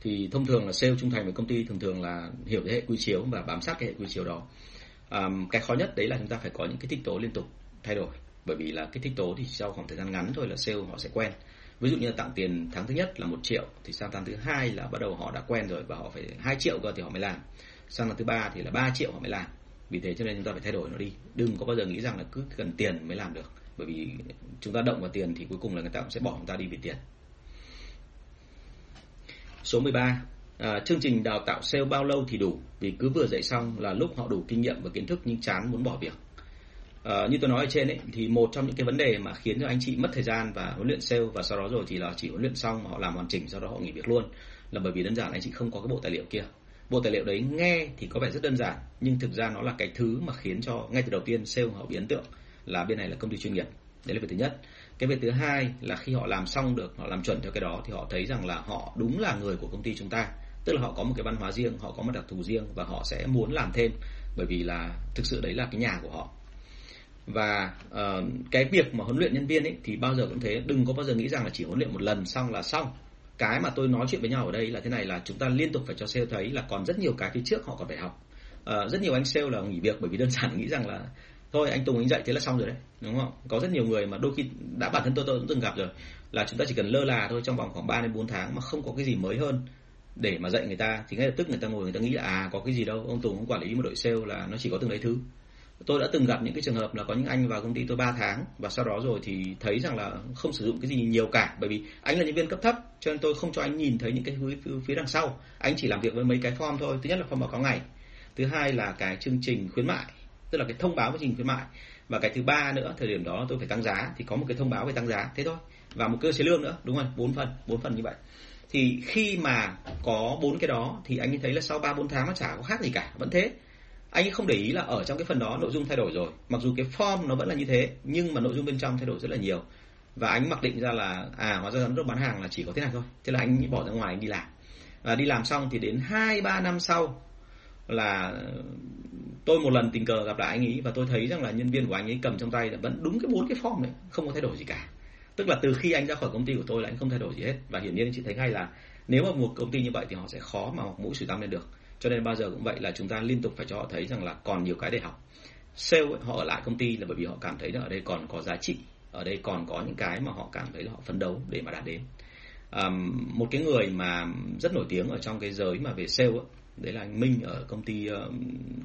Thì thông thường là sale trung thành với công ty thường thường là hiểu cái hệ quy chiếu và bám sát cái hệ quy chiếu đó. À, cái khó nhất đấy là chúng ta phải có những cái thích tố liên tục thay đổi bởi vì là kích thích tố thì sau khoảng thời gian ngắn thôi là sale họ sẽ quen. Ví dụ như là tặng tiền tháng thứ nhất là một triệu thì sang tháng thứ hai là bắt đầu họ đã quen rồi và họ phải hai triệu cơ thì họ mới làm. Sang tháng thứ ba thì là 3 triệu họ mới làm. Vì thế cho nên chúng ta phải thay đổi nó đi. Đừng có bao giờ nghĩ rằng là cứ cần tiền mới làm được. Bởi vì chúng ta động vào tiền thì cuối cùng là người ta cũng sẽ bỏ chúng ta đi vì tiền. Số 13 à, chương trình đào tạo sale bao lâu thì đủ? Vì cứ vừa dạy xong là lúc họ đủ kinh nghiệm và kiến thức nhưng chán muốn bỏ việc. À, như tôi nói ở trên ấy thì một trong những cái vấn đề mà khiến cho anh chị mất thời gian và huấn luyện sale và sau đó rồi thì là chỉ huấn luyện xong mà họ làm hoàn chỉnh sau đó họ nghỉ việc luôn là bởi vì đơn giản anh chị không có cái bộ tài liệu kia. Bộ tài liệu đấy nghe thì có vẻ rất đơn giản nhưng thực ra nó là cái thứ mà khiến cho ngay từ đầu tiên sale họ bị ấn tượng là bên này là công ty chuyên nghiệp. Đấy là việc thứ nhất. Cái việc thứ hai là khi họ làm xong được họ làm chuẩn theo cái đó thì họ thấy rằng là họ đúng là người của công ty chúng ta. Tức là họ có một cái văn hóa riêng họ có một đặc thù riêng và họ sẽ muốn làm thêm bởi vì là thực sự đấy là cái nhà của họ và uh, cái việc mà huấn luyện nhân viên ấy thì bao giờ cũng thế. Đừng có bao giờ nghĩ rằng là chỉ huấn luyện một lần xong là xong. Cái mà tôi nói chuyện với nhau ở đây là thế này là chúng ta liên tục phải cho sale thấy là còn rất nhiều cái phía trước họ còn phải học. Uh, rất nhiều anh sale là nghỉ việc bởi vì đơn giản nghĩ rằng là thôi anh Tùng anh dạy thế là xong rồi đấy. Đúng không? Có rất nhiều người mà đôi khi đã bản thân tôi tôi cũng từng gặp rồi là chúng ta chỉ cần lơ là thôi trong vòng khoảng 3 đến 4 tháng mà không có cái gì mới hơn để mà dạy người ta thì ngay lập tức người ta ngồi người ta nghĩ là à có cái gì đâu ông Tùng ông quản lý một đội sale là nó chỉ có từng đấy thứ tôi đã từng gặp những cái trường hợp là có những anh vào công ty tôi 3 tháng và sau đó rồi thì thấy rằng là không sử dụng cái gì nhiều cả. Bởi vì anh là nhân viên cấp thấp cho nên tôi không cho anh nhìn thấy những cái phía, phía đằng sau. Anh chỉ làm việc với mấy cái form thôi thứ nhất là form báo cáo ngày thứ hai là cái chương trình khuyến mại tức là cái thông báo chương trình khuyến mại. Và cái thứ ba nữa thời điểm đó tôi phải tăng giá thì có một cái thông báo về tăng giá thế thôi. Và một cơ chế lương nữa đúng không bốn phần bốn phần như vậy. Thì khi mà có bốn cái đó thì anh ấy thấy là sau ba bốn tháng nó chả có khác gì cả vẫn thế anh ấy không để ý là ở trong cái phần đó nội dung thay đổi rồi. Mặc dù cái form nó vẫn là như thế, nhưng mà nội dung bên trong thay đổi rất là nhiều. Và anh mặc định ra là à hóa ra giám đốc bán hàng là chỉ có thế này thôi. Thế là anh bỏ ra ngoài, anh đi làm. Và đi làm xong thì đến hai, ba năm sau là tôi một lần tình cờ gặp lại anh ấy và tôi thấy rằng là nhân viên của anh ấy cầm trong tay là vẫn đúng cái bốn cái form đấy, không có thay đổi gì cả. Tức là từ khi anh ra khỏi công ty của tôi là anh không thay đổi gì hết. Và hiển nhiên anh chị thấy ngay là nếu mà một công ty như vậy thì họ sẽ khó mà học mũi sủi tăng lên được cho nên bao giờ cũng vậy là chúng ta liên tục phải cho họ thấy rằng là còn nhiều cái để học. Sale ấy, họ ở lại công ty là bởi vì họ cảm thấy là ở đây còn có giá trị ở đây còn có những cái mà họ cảm thấy là họ phấn đấu để mà đạt đến. Um, một cái người mà rất nổi tiếng ở trong cái giới mà về sale ấy, đấy là anh Minh ở công ty ờ, uh,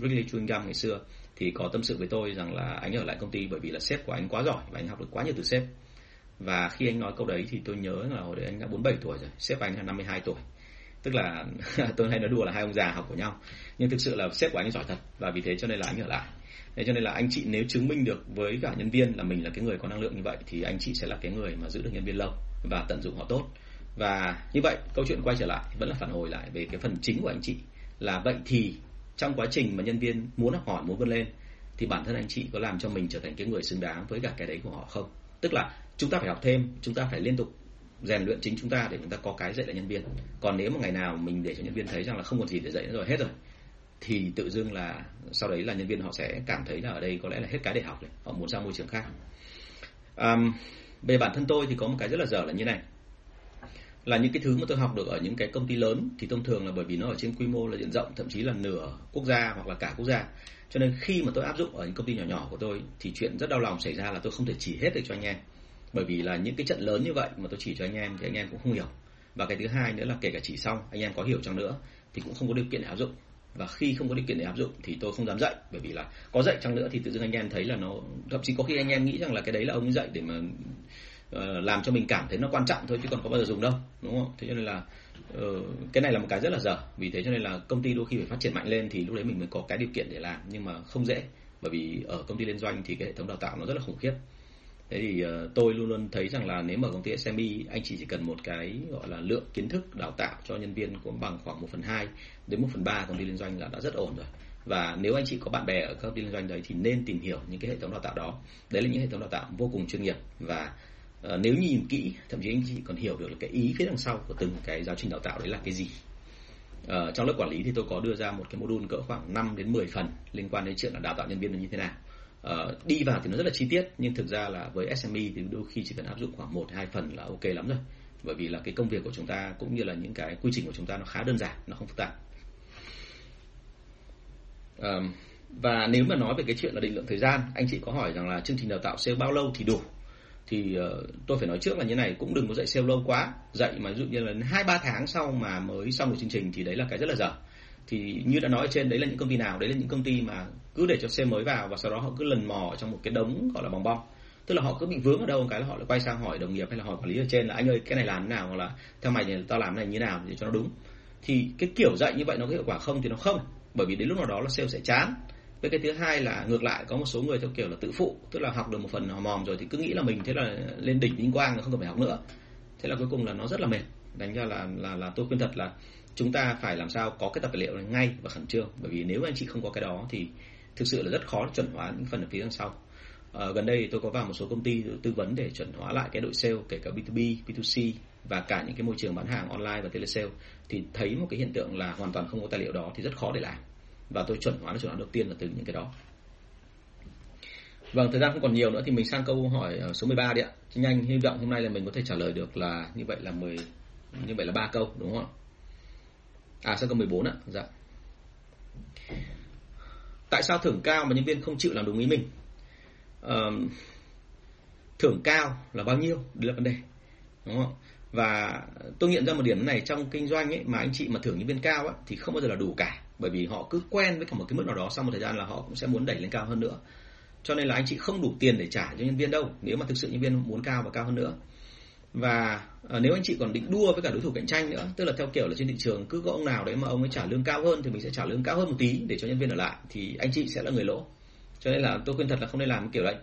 Wrigley Chewing Gum ngày xưa thì có tâm sự với tôi rằng là anh ở lại công ty bởi vì là sếp của anh quá giỏi và anh học được quá nhiều từ sếp. Và khi anh nói câu đấy thì tôi nhớ là hồi đấy anh đã 47 tuổi rồi sếp anh là 52 tuổi tức là tôi hay nói đùa là hai ông già học của nhau. Nhưng thực sự là sếp của anh giỏi thật, và vì thế cho nên là anh ở lại. Thế cho nên là anh chị nếu chứng minh được với cả nhân viên là mình là cái người có năng lượng như vậy, thì anh chị sẽ là cái người mà giữ được nhân viên lâu và tận dụng họ tốt. Và như vậy, câu chuyện quay trở lại, vẫn là phản hồi lại về cái phần chính của anh chị. Là vậy thì trong quá trình mà nhân viên muốn học hỏi, muốn vươn lên, thì bản thân anh chị có làm cho mình trở thành cái người xứng đáng với cả cái đấy của họ không? Tức là chúng ta phải học thêm, chúng ta phải liên tục rèn luyện chính chúng ta để chúng ta có cái dạy lại nhân viên. Còn nếu mà ngày nào mình để cho nhân viên thấy rằng là không còn gì để dạy nữa rồi hết rồi thì tự dưng là sau đấy là nhân viên họ sẽ cảm thấy là ở đây có lẽ là hết cái để học rồi họ muốn sang môi trường khác. Um, về bản thân tôi thì có một cái rất là dở là như này. Là những cái thứ mà tôi học được ở những cái công ty lớn thì thông thường là bởi vì nó ở trên quy mô là diện rộng thậm chí là nửa quốc gia hoặc là cả quốc gia. Cho nên khi mà tôi áp dụng ở những công ty nhỏ nhỏ của tôi thì chuyện rất đau lòng xảy ra là tôi không thể chỉ hết được cho anh em bởi vì là những cái trận lớn như vậy mà tôi chỉ cho anh em thì anh em cũng không hiểu. Và cái thứ hai nữa là kể cả chỉ xong anh em có hiểu chăng nữa thì cũng không có điều kiện để áp dụng. Và khi không có điều kiện để áp dụng thì tôi không dám dạy bởi vì là có dạy chăng nữa thì tự dưng anh em thấy là nó thậm chí có khi anh em nghĩ rằng là cái đấy là ông dạy để mà uh, làm cho mình cảm thấy nó quan trọng thôi chứ còn có bao giờ dùng đâu đúng không? Thế cho nên là uh, cái này là một cái rất là dở. Vì thế cho nên là công ty đôi khi phải phát triển mạnh lên thì lúc đấy mình mới có cái điều kiện để làm nhưng mà không dễ. Bởi vì ở công ty liên doanh thì cái hệ thống đào tạo nó rất là khủng khiếp thế thì ờ, tôi luôn luôn thấy rằng là nếu mà công ty SME anh chỉ chỉ cần một cái gọi là lượng kiến thức đào tạo cho nhân viên cũng bằng khoảng 1 phần hai đến 1 phần ba công ty liên doanh là đã rất ổn rồi. Và nếu anh chị có bạn bè ở các công ty liên doanh đấy thì nên tìm hiểu những cái hệ thống đào tạo đó. Đấy là những hệ thống đào tạo vô cùng chuyên nghiệp và uh, nếu nhìn kỹ thậm chí anh chị còn hiểu được là cái ý phía đằng sau của từng cái giáo trình đào tạo đấy là cái gì. Uh, trong lớp quản lý thì tôi có đưa ra một cái module cỡ khoảng 5 đến 10 phần liên quan đến chuyện là đào tạo nhân viên là như thế nào uh, đi vào thì nó rất là chi tiết nhưng thực ra là với SME thì đôi khi chỉ cần áp dụng khoảng một hai phần là ok lắm rồi. Bởi vì là cái công việc của chúng ta cũng như là những cái quy trình của chúng ta nó khá đơn giản nó không phức tạp. Um, và nếu mà nói về cái chuyện là định lượng thời gian anh chị có hỏi rằng là chương trình đào tạo sale bao lâu thì đủ? Thì uh, tôi phải nói trước là như này cũng đừng có dạy sale lâu quá. Dạy mà ví dụ như là hai ba tháng sau mà mới xong một chương trình thì đấy là cái rất là dở thì như đã nói ở trên, đấy là những công ty nào? Đấy là những công ty mà cứ để cho xe mới vào và sau đó họ cứ lần mò trong một cái đống gọi là bong bong. Tức là họ cứ bị vướng ở đâu một cái là họ lại quay sang hỏi đồng nghiệp hay là hỏi quản lý ở trên là anh ơi, cái này làm thế nào? Hoặc là theo mày thì tao làm này như nào để cho nó đúng? Thì cái kiểu dạy như vậy nó có hiệu quả không thì nó không, bởi vì đến lúc nào đó là sale sẽ chán. Với cái thứ hai là ngược lại, có một số người theo kiểu là tự phụ, tức là học được một phần hò mòm rồi thì cứ nghĩ là mình thế là lên đỉnh vinh quang không cần phải học nữa. Thế là cuối cùng là nó rất là mệt, đánh ra là là là tôi khuyên thật là chúng ta phải làm sao có cái tập tài liệu này ngay và khẩn trương. Bởi vì nếu anh chị không có cái đó thì thực sự là rất khó chuẩn hóa những phần ở phía đằng sau. À, gần đây tôi có vào một số công ty tư vấn để chuẩn hóa lại cái đội sale kể cả B2B, B2C và cả những cái môi trường bán hàng online và telesale. Thì thấy một cái hiện tượng là hoàn toàn không có tài liệu đó thì rất khó để làm. Và tôi chuẩn hóa nó chuẩn hóa đầu tiên là từ những cái đó. Vâng, thời gian không còn nhiều nữa thì mình sang câu hỏi ờ, số 13 đi ạ. Nhanh hy vọng hôm nay là mình có thể trả lời được là như vậy là 10 như vậy là ba câu đúng không ạ? À sang câu 14 ạ. Dạ. Tại sao thưởng cao mà nhân viên không chịu làm đúng ý mình? À, thưởng cao là bao nhiêu? Đấy là vấn đề. Đúng không? Và tôi nghiệm ra một điểm này trong kinh doanh ấy mà anh chị mà thưởng nhân viên cao ấy, thì không bao giờ là đủ cả bởi vì họ cứ quen với cả một cái mức nào đó sau một thời gian là họ cũng sẽ muốn đẩy lên cao hơn nữa cho nên là anh chị không đủ tiền để trả cho nhân viên đâu nếu mà thực sự nhân viên muốn cao và cao hơn nữa và à, nếu anh chị còn định đua với cả đối thủ cạnh tranh nữa tức là theo kiểu là trên thị trường cứ có ông nào đấy mà ông ấy trả lương cao hơn thì mình sẽ trả lương cao hơn một tí để cho nhân viên ở lại thì anh chị sẽ là người lỗ. Cho nên là tôi khuyên thật là không nên làm kiểu đấy.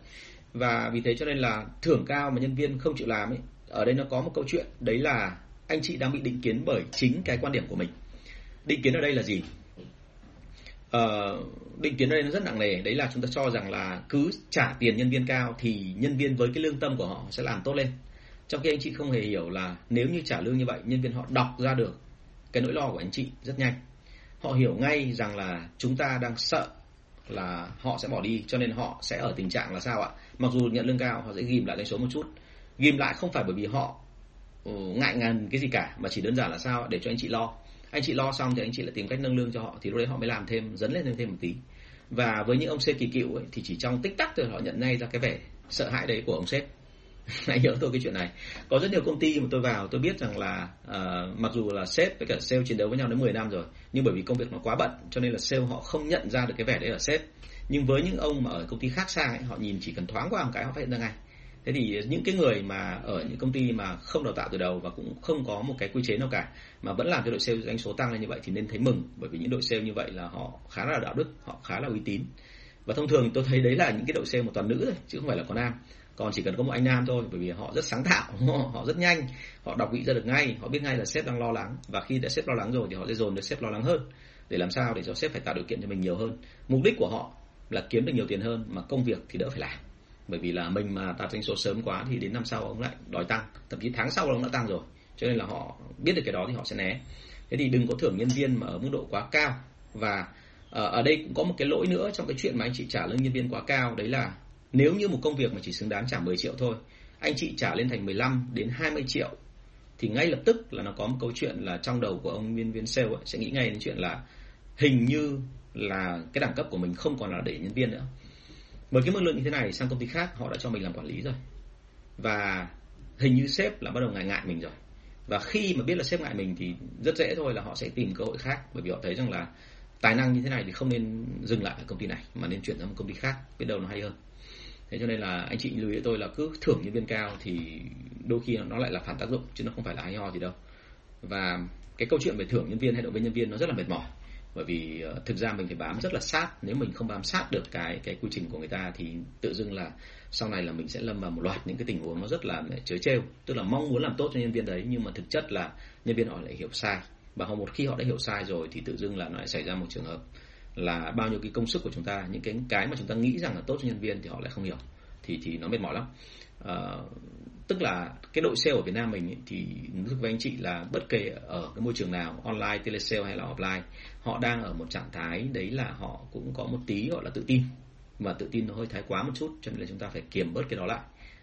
Và vì thế cho nên là thưởng cao mà nhân viên không chịu làm ấy ở đây nó có một câu chuyện đấy là anh chị đang bị định kiến bởi chính cái quan điểm của mình. Định kiến ở đây là gì? Ờ, định kiến ở đây nó rất nặng nề đấy là chúng ta cho rằng là cứ trả tiền nhân viên cao thì nhân viên với cái lương tâm của họ sẽ làm tốt lên trong khi anh chị không hề hiểu là nếu như trả lương như vậy nhân viên họ đọc ra được cái nỗi lo của anh chị rất nhanh. Họ hiểu ngay rằng là chúng ta đang sợ là họ sẽ bỏ đi cho nên họ sẽ ở tình trạng là sao ạ? Mặc dù nhận lương cao họ sẽ ghim lại doanh số một chút. Ghim lại không phải bởi vì họ ừ, ngại ngần cái gì cả mà chỉ đơn giản là sao để cho anh chị lo. Anh chị lo xong thì anh chị lại tìm cách nâng lương cho họ thì lúc đấy họ mới làm thêm dấn lên thêm một tí. Và với những ông sếp kỳ cựu ấy, thì chỉ trong tích tắc thôi họ nhận ngay ra cái vẻ sợ hãi đấy của ông sếp. hãy nhớ tôi cái chuyện này. Có rất nhiều công ty mà tôi vào tôi biết rằng là uh, mặc dù là sếp với cả sale chiến đấu với nhau đến 10 năm rồi nhưng bởi vì công việc nó quá bận cho nên là sale họ không nhận ra được cái vẻ đấy ở sếp. Nhưng với những ông mà ở công ty khác xa ấy, họ nhìn chỉ cần thoáng qua một cái họ phát hiện ra ngay. Thế thì những cái người mà ở những công ty mà không đào tạo từ đầu và cũng không có một cái quy chế nào cả mà vẫn làm cho đội sale doanh số tăng lên như vậy thì nên thấy mừng bởi vì những đội sale như vậy là họ khá là đạo đức họ khá là uy tín. Và thông thường tôi thấy đấy là những cái đội sale một toàn nữ thôi chứ không phải là có nam còn chỉ cần có một anh nam thôi, bởi vì họ rất sáng tạo họ rất nhanh, họ đọc vị ra được ngay, họ biết ngay là sếp đang lo lắng. Và khi đã sếp lo lắng rồi thì họ sẽ dồn được sếp lo lắng hơn, để làm sao để cho sếp phải tạo điều kiện cho mình nhiều hơn. Mục đích của họ là kiếm được nhiều tiền hơn, mà công việc thì đỡ phải làm. Bởi vì là mình mà đạt doanh số sớm quá thì đến năm sau ông lại đòi tăng, thậm chí tháng sau ông đã tăng rồi. Cho nên là họ biết được cái đó thì họ sẽ né. Thế thì đừng có thưởng nhân viên mà ở mức độ quá cao. Và ờ, ở đây cũng có một cái lỗi nữa trong cái chuyện mà anh chị trả lương nhân viên quá cao, đấy là nếu như một công việc mà chỉ xứng đáng trả 10 triệu thôi anh chị trả lên thành 15 đến 20 triệu thì ngay lập tức là nó có một câu chuyện là trong đầu của ông nhân viên sale ấy, sẽ nghĩ ngay đến chuyện là hình như là cái đẳng cấp của mình không còn là để nhân viên nữa. Với cái mức lương như thế này sang công ty khác họ đã cho mình làm quản lý rồi. Và hình như sếp là bắt đầu ngại ngại mình rồi. Và khi mà biết là sếp ngại mình thì rất dễ thôi là họ sẽ tìm cơ hội khác bởi vì họ thấy rằng là tài năng như thế này thì không nên dừng lại ở công ty này mà nên chuyển sang một công ty khác biết đâu nó hay hơn thế cho nên là anh chị lưu ý tôi là cứ thưởng nhân viên cao thì đôi khi nó lại là phản tác dụng, chứ nó không phải là hay ho gì đâu. Và cái câu chuyện về thưởng nhân viên hay động viên nhân viên nó rất là mệt mỏi. Bởi vì ờ, thực ra mình phải bám rất là sát. Nếu mình không bám sát được cái cái quy trình của người ta thì tự dưng là sau này là mình sẽ lâm vào một loạt những cái tình huống nó rất là chớ trêu. Tức là mong muốn làm tốt cho nhân viên đấy, nhưng mà thực chất là nhân viên họ lại hiểu sai. Và họ một khi họ đã hiểu sai rồi thì tự dưng là nó lại xảy ra một trường hợp là bao nhiêu cái công sức của chúng ta những cái cái mà chúng ta nghĩ rằng là tốt cho nhân viên thì họ lại không hiểu thì thì nó mệt mỏi lắm. À, tức là cái đội sale ở Việt Nam mình ấy, thì thưa với anh chị là bất kể ở cái môi trường nào online telesale hay là offline họ đang ở một trạng thái đấy là họ cũng có một tí gọi là tự tin. Và tự tin nó hơi thái quá một chút cho nên là chúng ta phải kiềm bớt cái đó lại.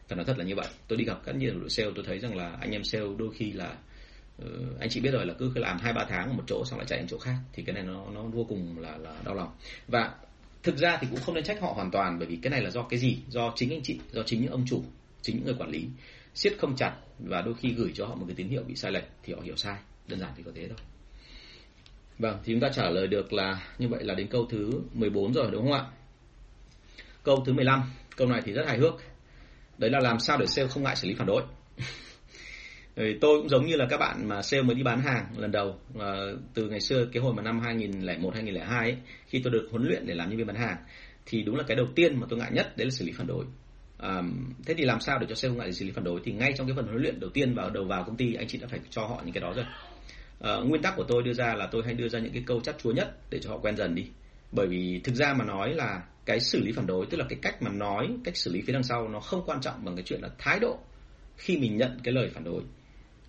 Phải nói thật là như vậy. Tôi đi gặp các nhiều đội sale tôi thấy rằng là anh em sale đôi khi là uh, Ờ, anh chị biết rồi là cứ làm hai, ba tháng ở một chỗ xong lại chạy đến chỗ khác, thì cái này nó nó vô cùng là là đau lòng. Và thực ra thì cũng không nên trách họ hoàn toàn, bởi vì cái này là do cái gì? Do chính anh chị, do chính những ông chủ, chính những người quản lý siết không chặt và đôi khi gửi cho họ một cái tín hiệu bị sai lệch thì họ hiểu sai, đơn giản thì có thế thôi. Vâng thì chúng ta trả lời được là như vậy là đến câu thứ 14 rồi, đúng không ạ? Câu thứ 15 câu này thì rất hài hước. Đấy là làm sao để sale không ngại xử lý phản đối. tôi cũng giống như là các bạn mà sale mới đi bán hàng lần đầu à, từ ngày xưa cái hồi mà năm 2001 2002 ấy, khi tôi được huấn luyện để làm nhân viên bán hàng thì đúng là cái đầu tiên mà tôi ngại nhất đấy là xử lý phản đối. À, thế thì làm sao để cho sale không ngại xử lý phản đối? Thì ngay trong cái phần huấn luyện đầu tiên vào đầu vào công ty anh chị đã phải cho họ những cái đó rồi. À, nguyên tắc của tôi đưa ra là tôi hay đưa ra những cái câu chắc chúa nhất để cho họ quen dần đi. Bởi vì thực ra mà nói là cái xử lý phản đối tức là cái cách mà nói cách xử lý phía đằng sau nó không quan trọng bằng cái chuyện là thái độ khi mình nhận cái lời phản đối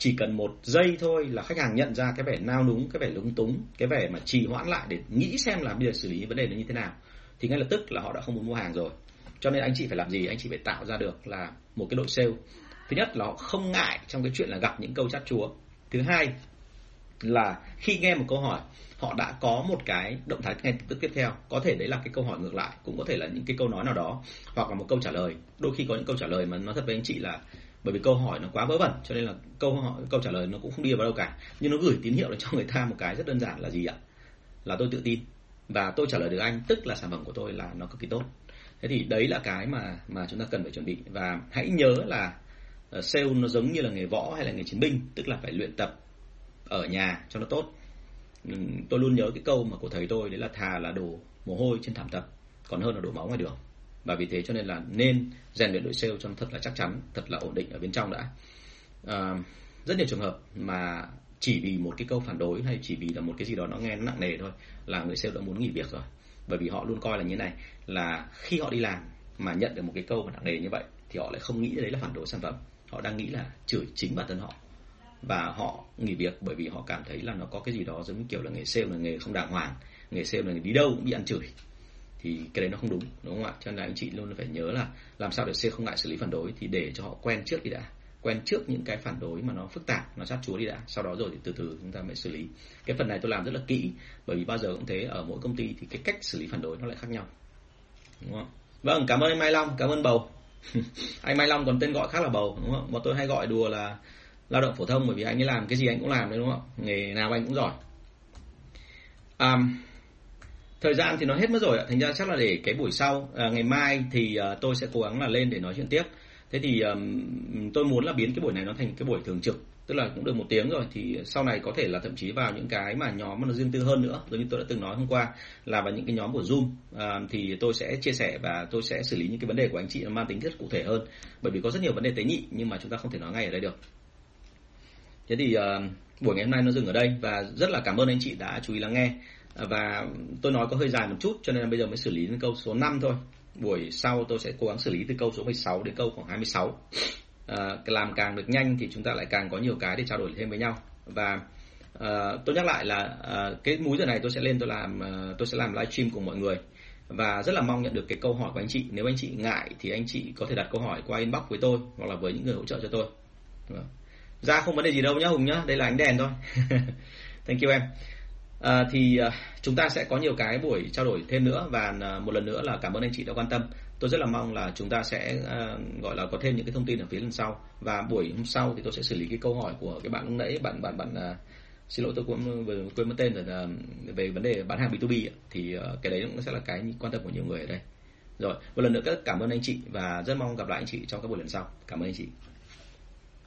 chỉ cần một giây thôi là khách hàng nhận ra cái vẻ nao núng, cái vẻ lúng túng, cái vẻ mà trì hoãn lại để nghĩ xem là bây giờ xử lý vấn đề nó như thế nào. Thì ngay lập tức là họ đã không muốn mua hàng rồi. Cho nên anh chị phải làm gì? Anh chị phải tạo ra được là một cái đội sale. Thứ nhất là họ không ngại trong cái chuyện là gặp những câu chát chúa. Thứ hai là khi nghe một câu hỏi, họ đã có một cái động thái ngay tức tiếp theo. Có thể đấy là cái câu hỏi ngược lại, cũng có thể là những cái câu nói nào đó, hoặc là một câu trả lời. Đôi khi có những câu trả lời mà nói thật với anh chị là bởi vì câu hỏi nó quá vớ vẩn cho nên là câu hỏi câu trả lời nó cũng không đi vào đâu cả. Nhưng nó gửi tín hiệu cho người ta một cái rất đơn giản là gì ạ? Là tôi tự tin. Và tôi trả lời được anh tức là sản phẩm của tôi là nó cực kỳ tốt. Thế thì đấy là cái mà mà chúng ta cần phải chuẩn bị. Và hãy nhớ là uh, sale nó giống như là nghề võ hay là nghề chiến binh tức là phải luyện tập ở nhà cho nó tốt. Ừ, tôi luôn nhớ cái câu mà của thầy tôi đấy là thà là đổ mồ hôi trên thảm tập còn hơn là đổ máu ngoài đường và vì thế cho nên là nên rèn luyện đội sale cho nó thật là chắc chắn thật là ổn định ở bên trong đã. À, rất nhiều trường hợp mà chỉ vì một cái câu phản đối hay chỉ vì là một cái gì đó nó nghe nó nặng nề thôi là người sale đã muốn nghỉ việc rồi. Bởi vì họ luôn coi là như này là khi họ đi làm mà nhận được một cái câu mà nặng nề như vậy thì họ lại không nghĩ đấy là phản đối sản phẩm. Họ đang nghĩ là chửi chính bản thân họ. Và họ nghỉ việc bởi vì họ cảm thấy là nó có cái gì đó giống như kiểu là nghề sale là nghề không đàng hoàng nghề sale là đi đâu cũng bị ăn chửi thì cái đấy nó không đúng đúng không ạ? Cho nên là anh chị luôn phải nhớ là làm sao để sale không ngại xử lý phản đối thì để cho họ quen trước đi đã. Quen trước những cái phản đối mà nó phức tạp nó sát chúa đi đã. Sau đó rồi thì từ từ chúng ta mới xử lý. Cái phần này tôi làm rất là kỹ bởi vì bao giờ cũng thế ở mỗi công ty thì cái cách xử lý phản đối nó lại khác nhau. Đúng không vâng cảm ơn anh Mai Long cảm ơn bầu. Anh Mai Long còn tên gọi khác là bầu đúng không bọn tôi hay gọi đùa là lao động phổ thông bởi vì anh ấy làm cái gì anh cũng làm đấy đúng không nghề nào anh cũng giỏi. À, thời gian thì nó hết mất rồi ạ. Thành ra chắc là để cái buổi sau à, ngày mai thì à, tôi sẽ cố gắng là lên để nói chuyện tiếp. Thế thì um, tôi muốn là biến cái buổi này nó thành cái buổi thường trực tức là cũng được một tiếng rồi. Thì sau này có thể là thậm chí vào những cái mà nhóm mà nó riêng tư hơn nữa giống như tôi đã từng nói hôm qua là vào những cái nhóm của zoom. À, thì tôi sẽ chia sẻ và tôi sẽ xử lý những cái vấn đề của anh chị mang tính rất cụ thể hơn. Bởi vì có rất nhiều vấn đề tế nhị nhưng mà chúng ta không thể nói ngay ở đây được. Thế thì uh, buổi ngày hôm nay nó dừng ở đây và rất là cảm ơn anh chị đã chú ý lắng nghe và tôi nói có hơi dài một chút cho nên là bây giờ mới xử lý đến câu số 5 thôi. Buổi sau tôi sẽ cố gắng xử lý từ câu số 16 đến câu khoảng 26 à, làm càng được nhanh thì chúng ta lại càng có nhiều cái để trao đổi thêm với nhau. Và à, tôi nhắc lại là à, cái múi giờ này tôi sẽ lên tôi làm à, tôi sẽ làm livestream cùng mọi người. Và rất là mong nhận được cái câu hỏi của anh chị. Nếu anh chị ngại thì anh chị có thể đặt câu hỏi qua inbox với tôi hoặc là với những người hỗ trợ cho tôi. Ra không vấn đề gì đâu nhá hùng nhá. Đây là ánh đèn thôi. Thank you em à, thì à, chúng ta sẽ có nhiều cái buổi trao đổi thêm nữa và à, một lần nữa là cảm ơn anh chị đã quan tâm. Tôi rất là mong là chúng ta sẽ à, gọi là có thêm những cái thông tin ở phía lần sau. Và buổi hôm sau thì tôi sẽ xử lý cái câu hỏi của cái bạn lúc nãy bạn bạn bạn à, xin lỗi tôi cũng vừa quên mất tên rồi là về vấn đề bán hàng B2B thì à, cái đấy cũng sẽ là cái quan tâm của nhiều người ở đây. Rồi một lần nữa cảm ơn anh chị và rất mong gặp lại anh chị trong các buổi lần sau. Cảm ơn anh chị.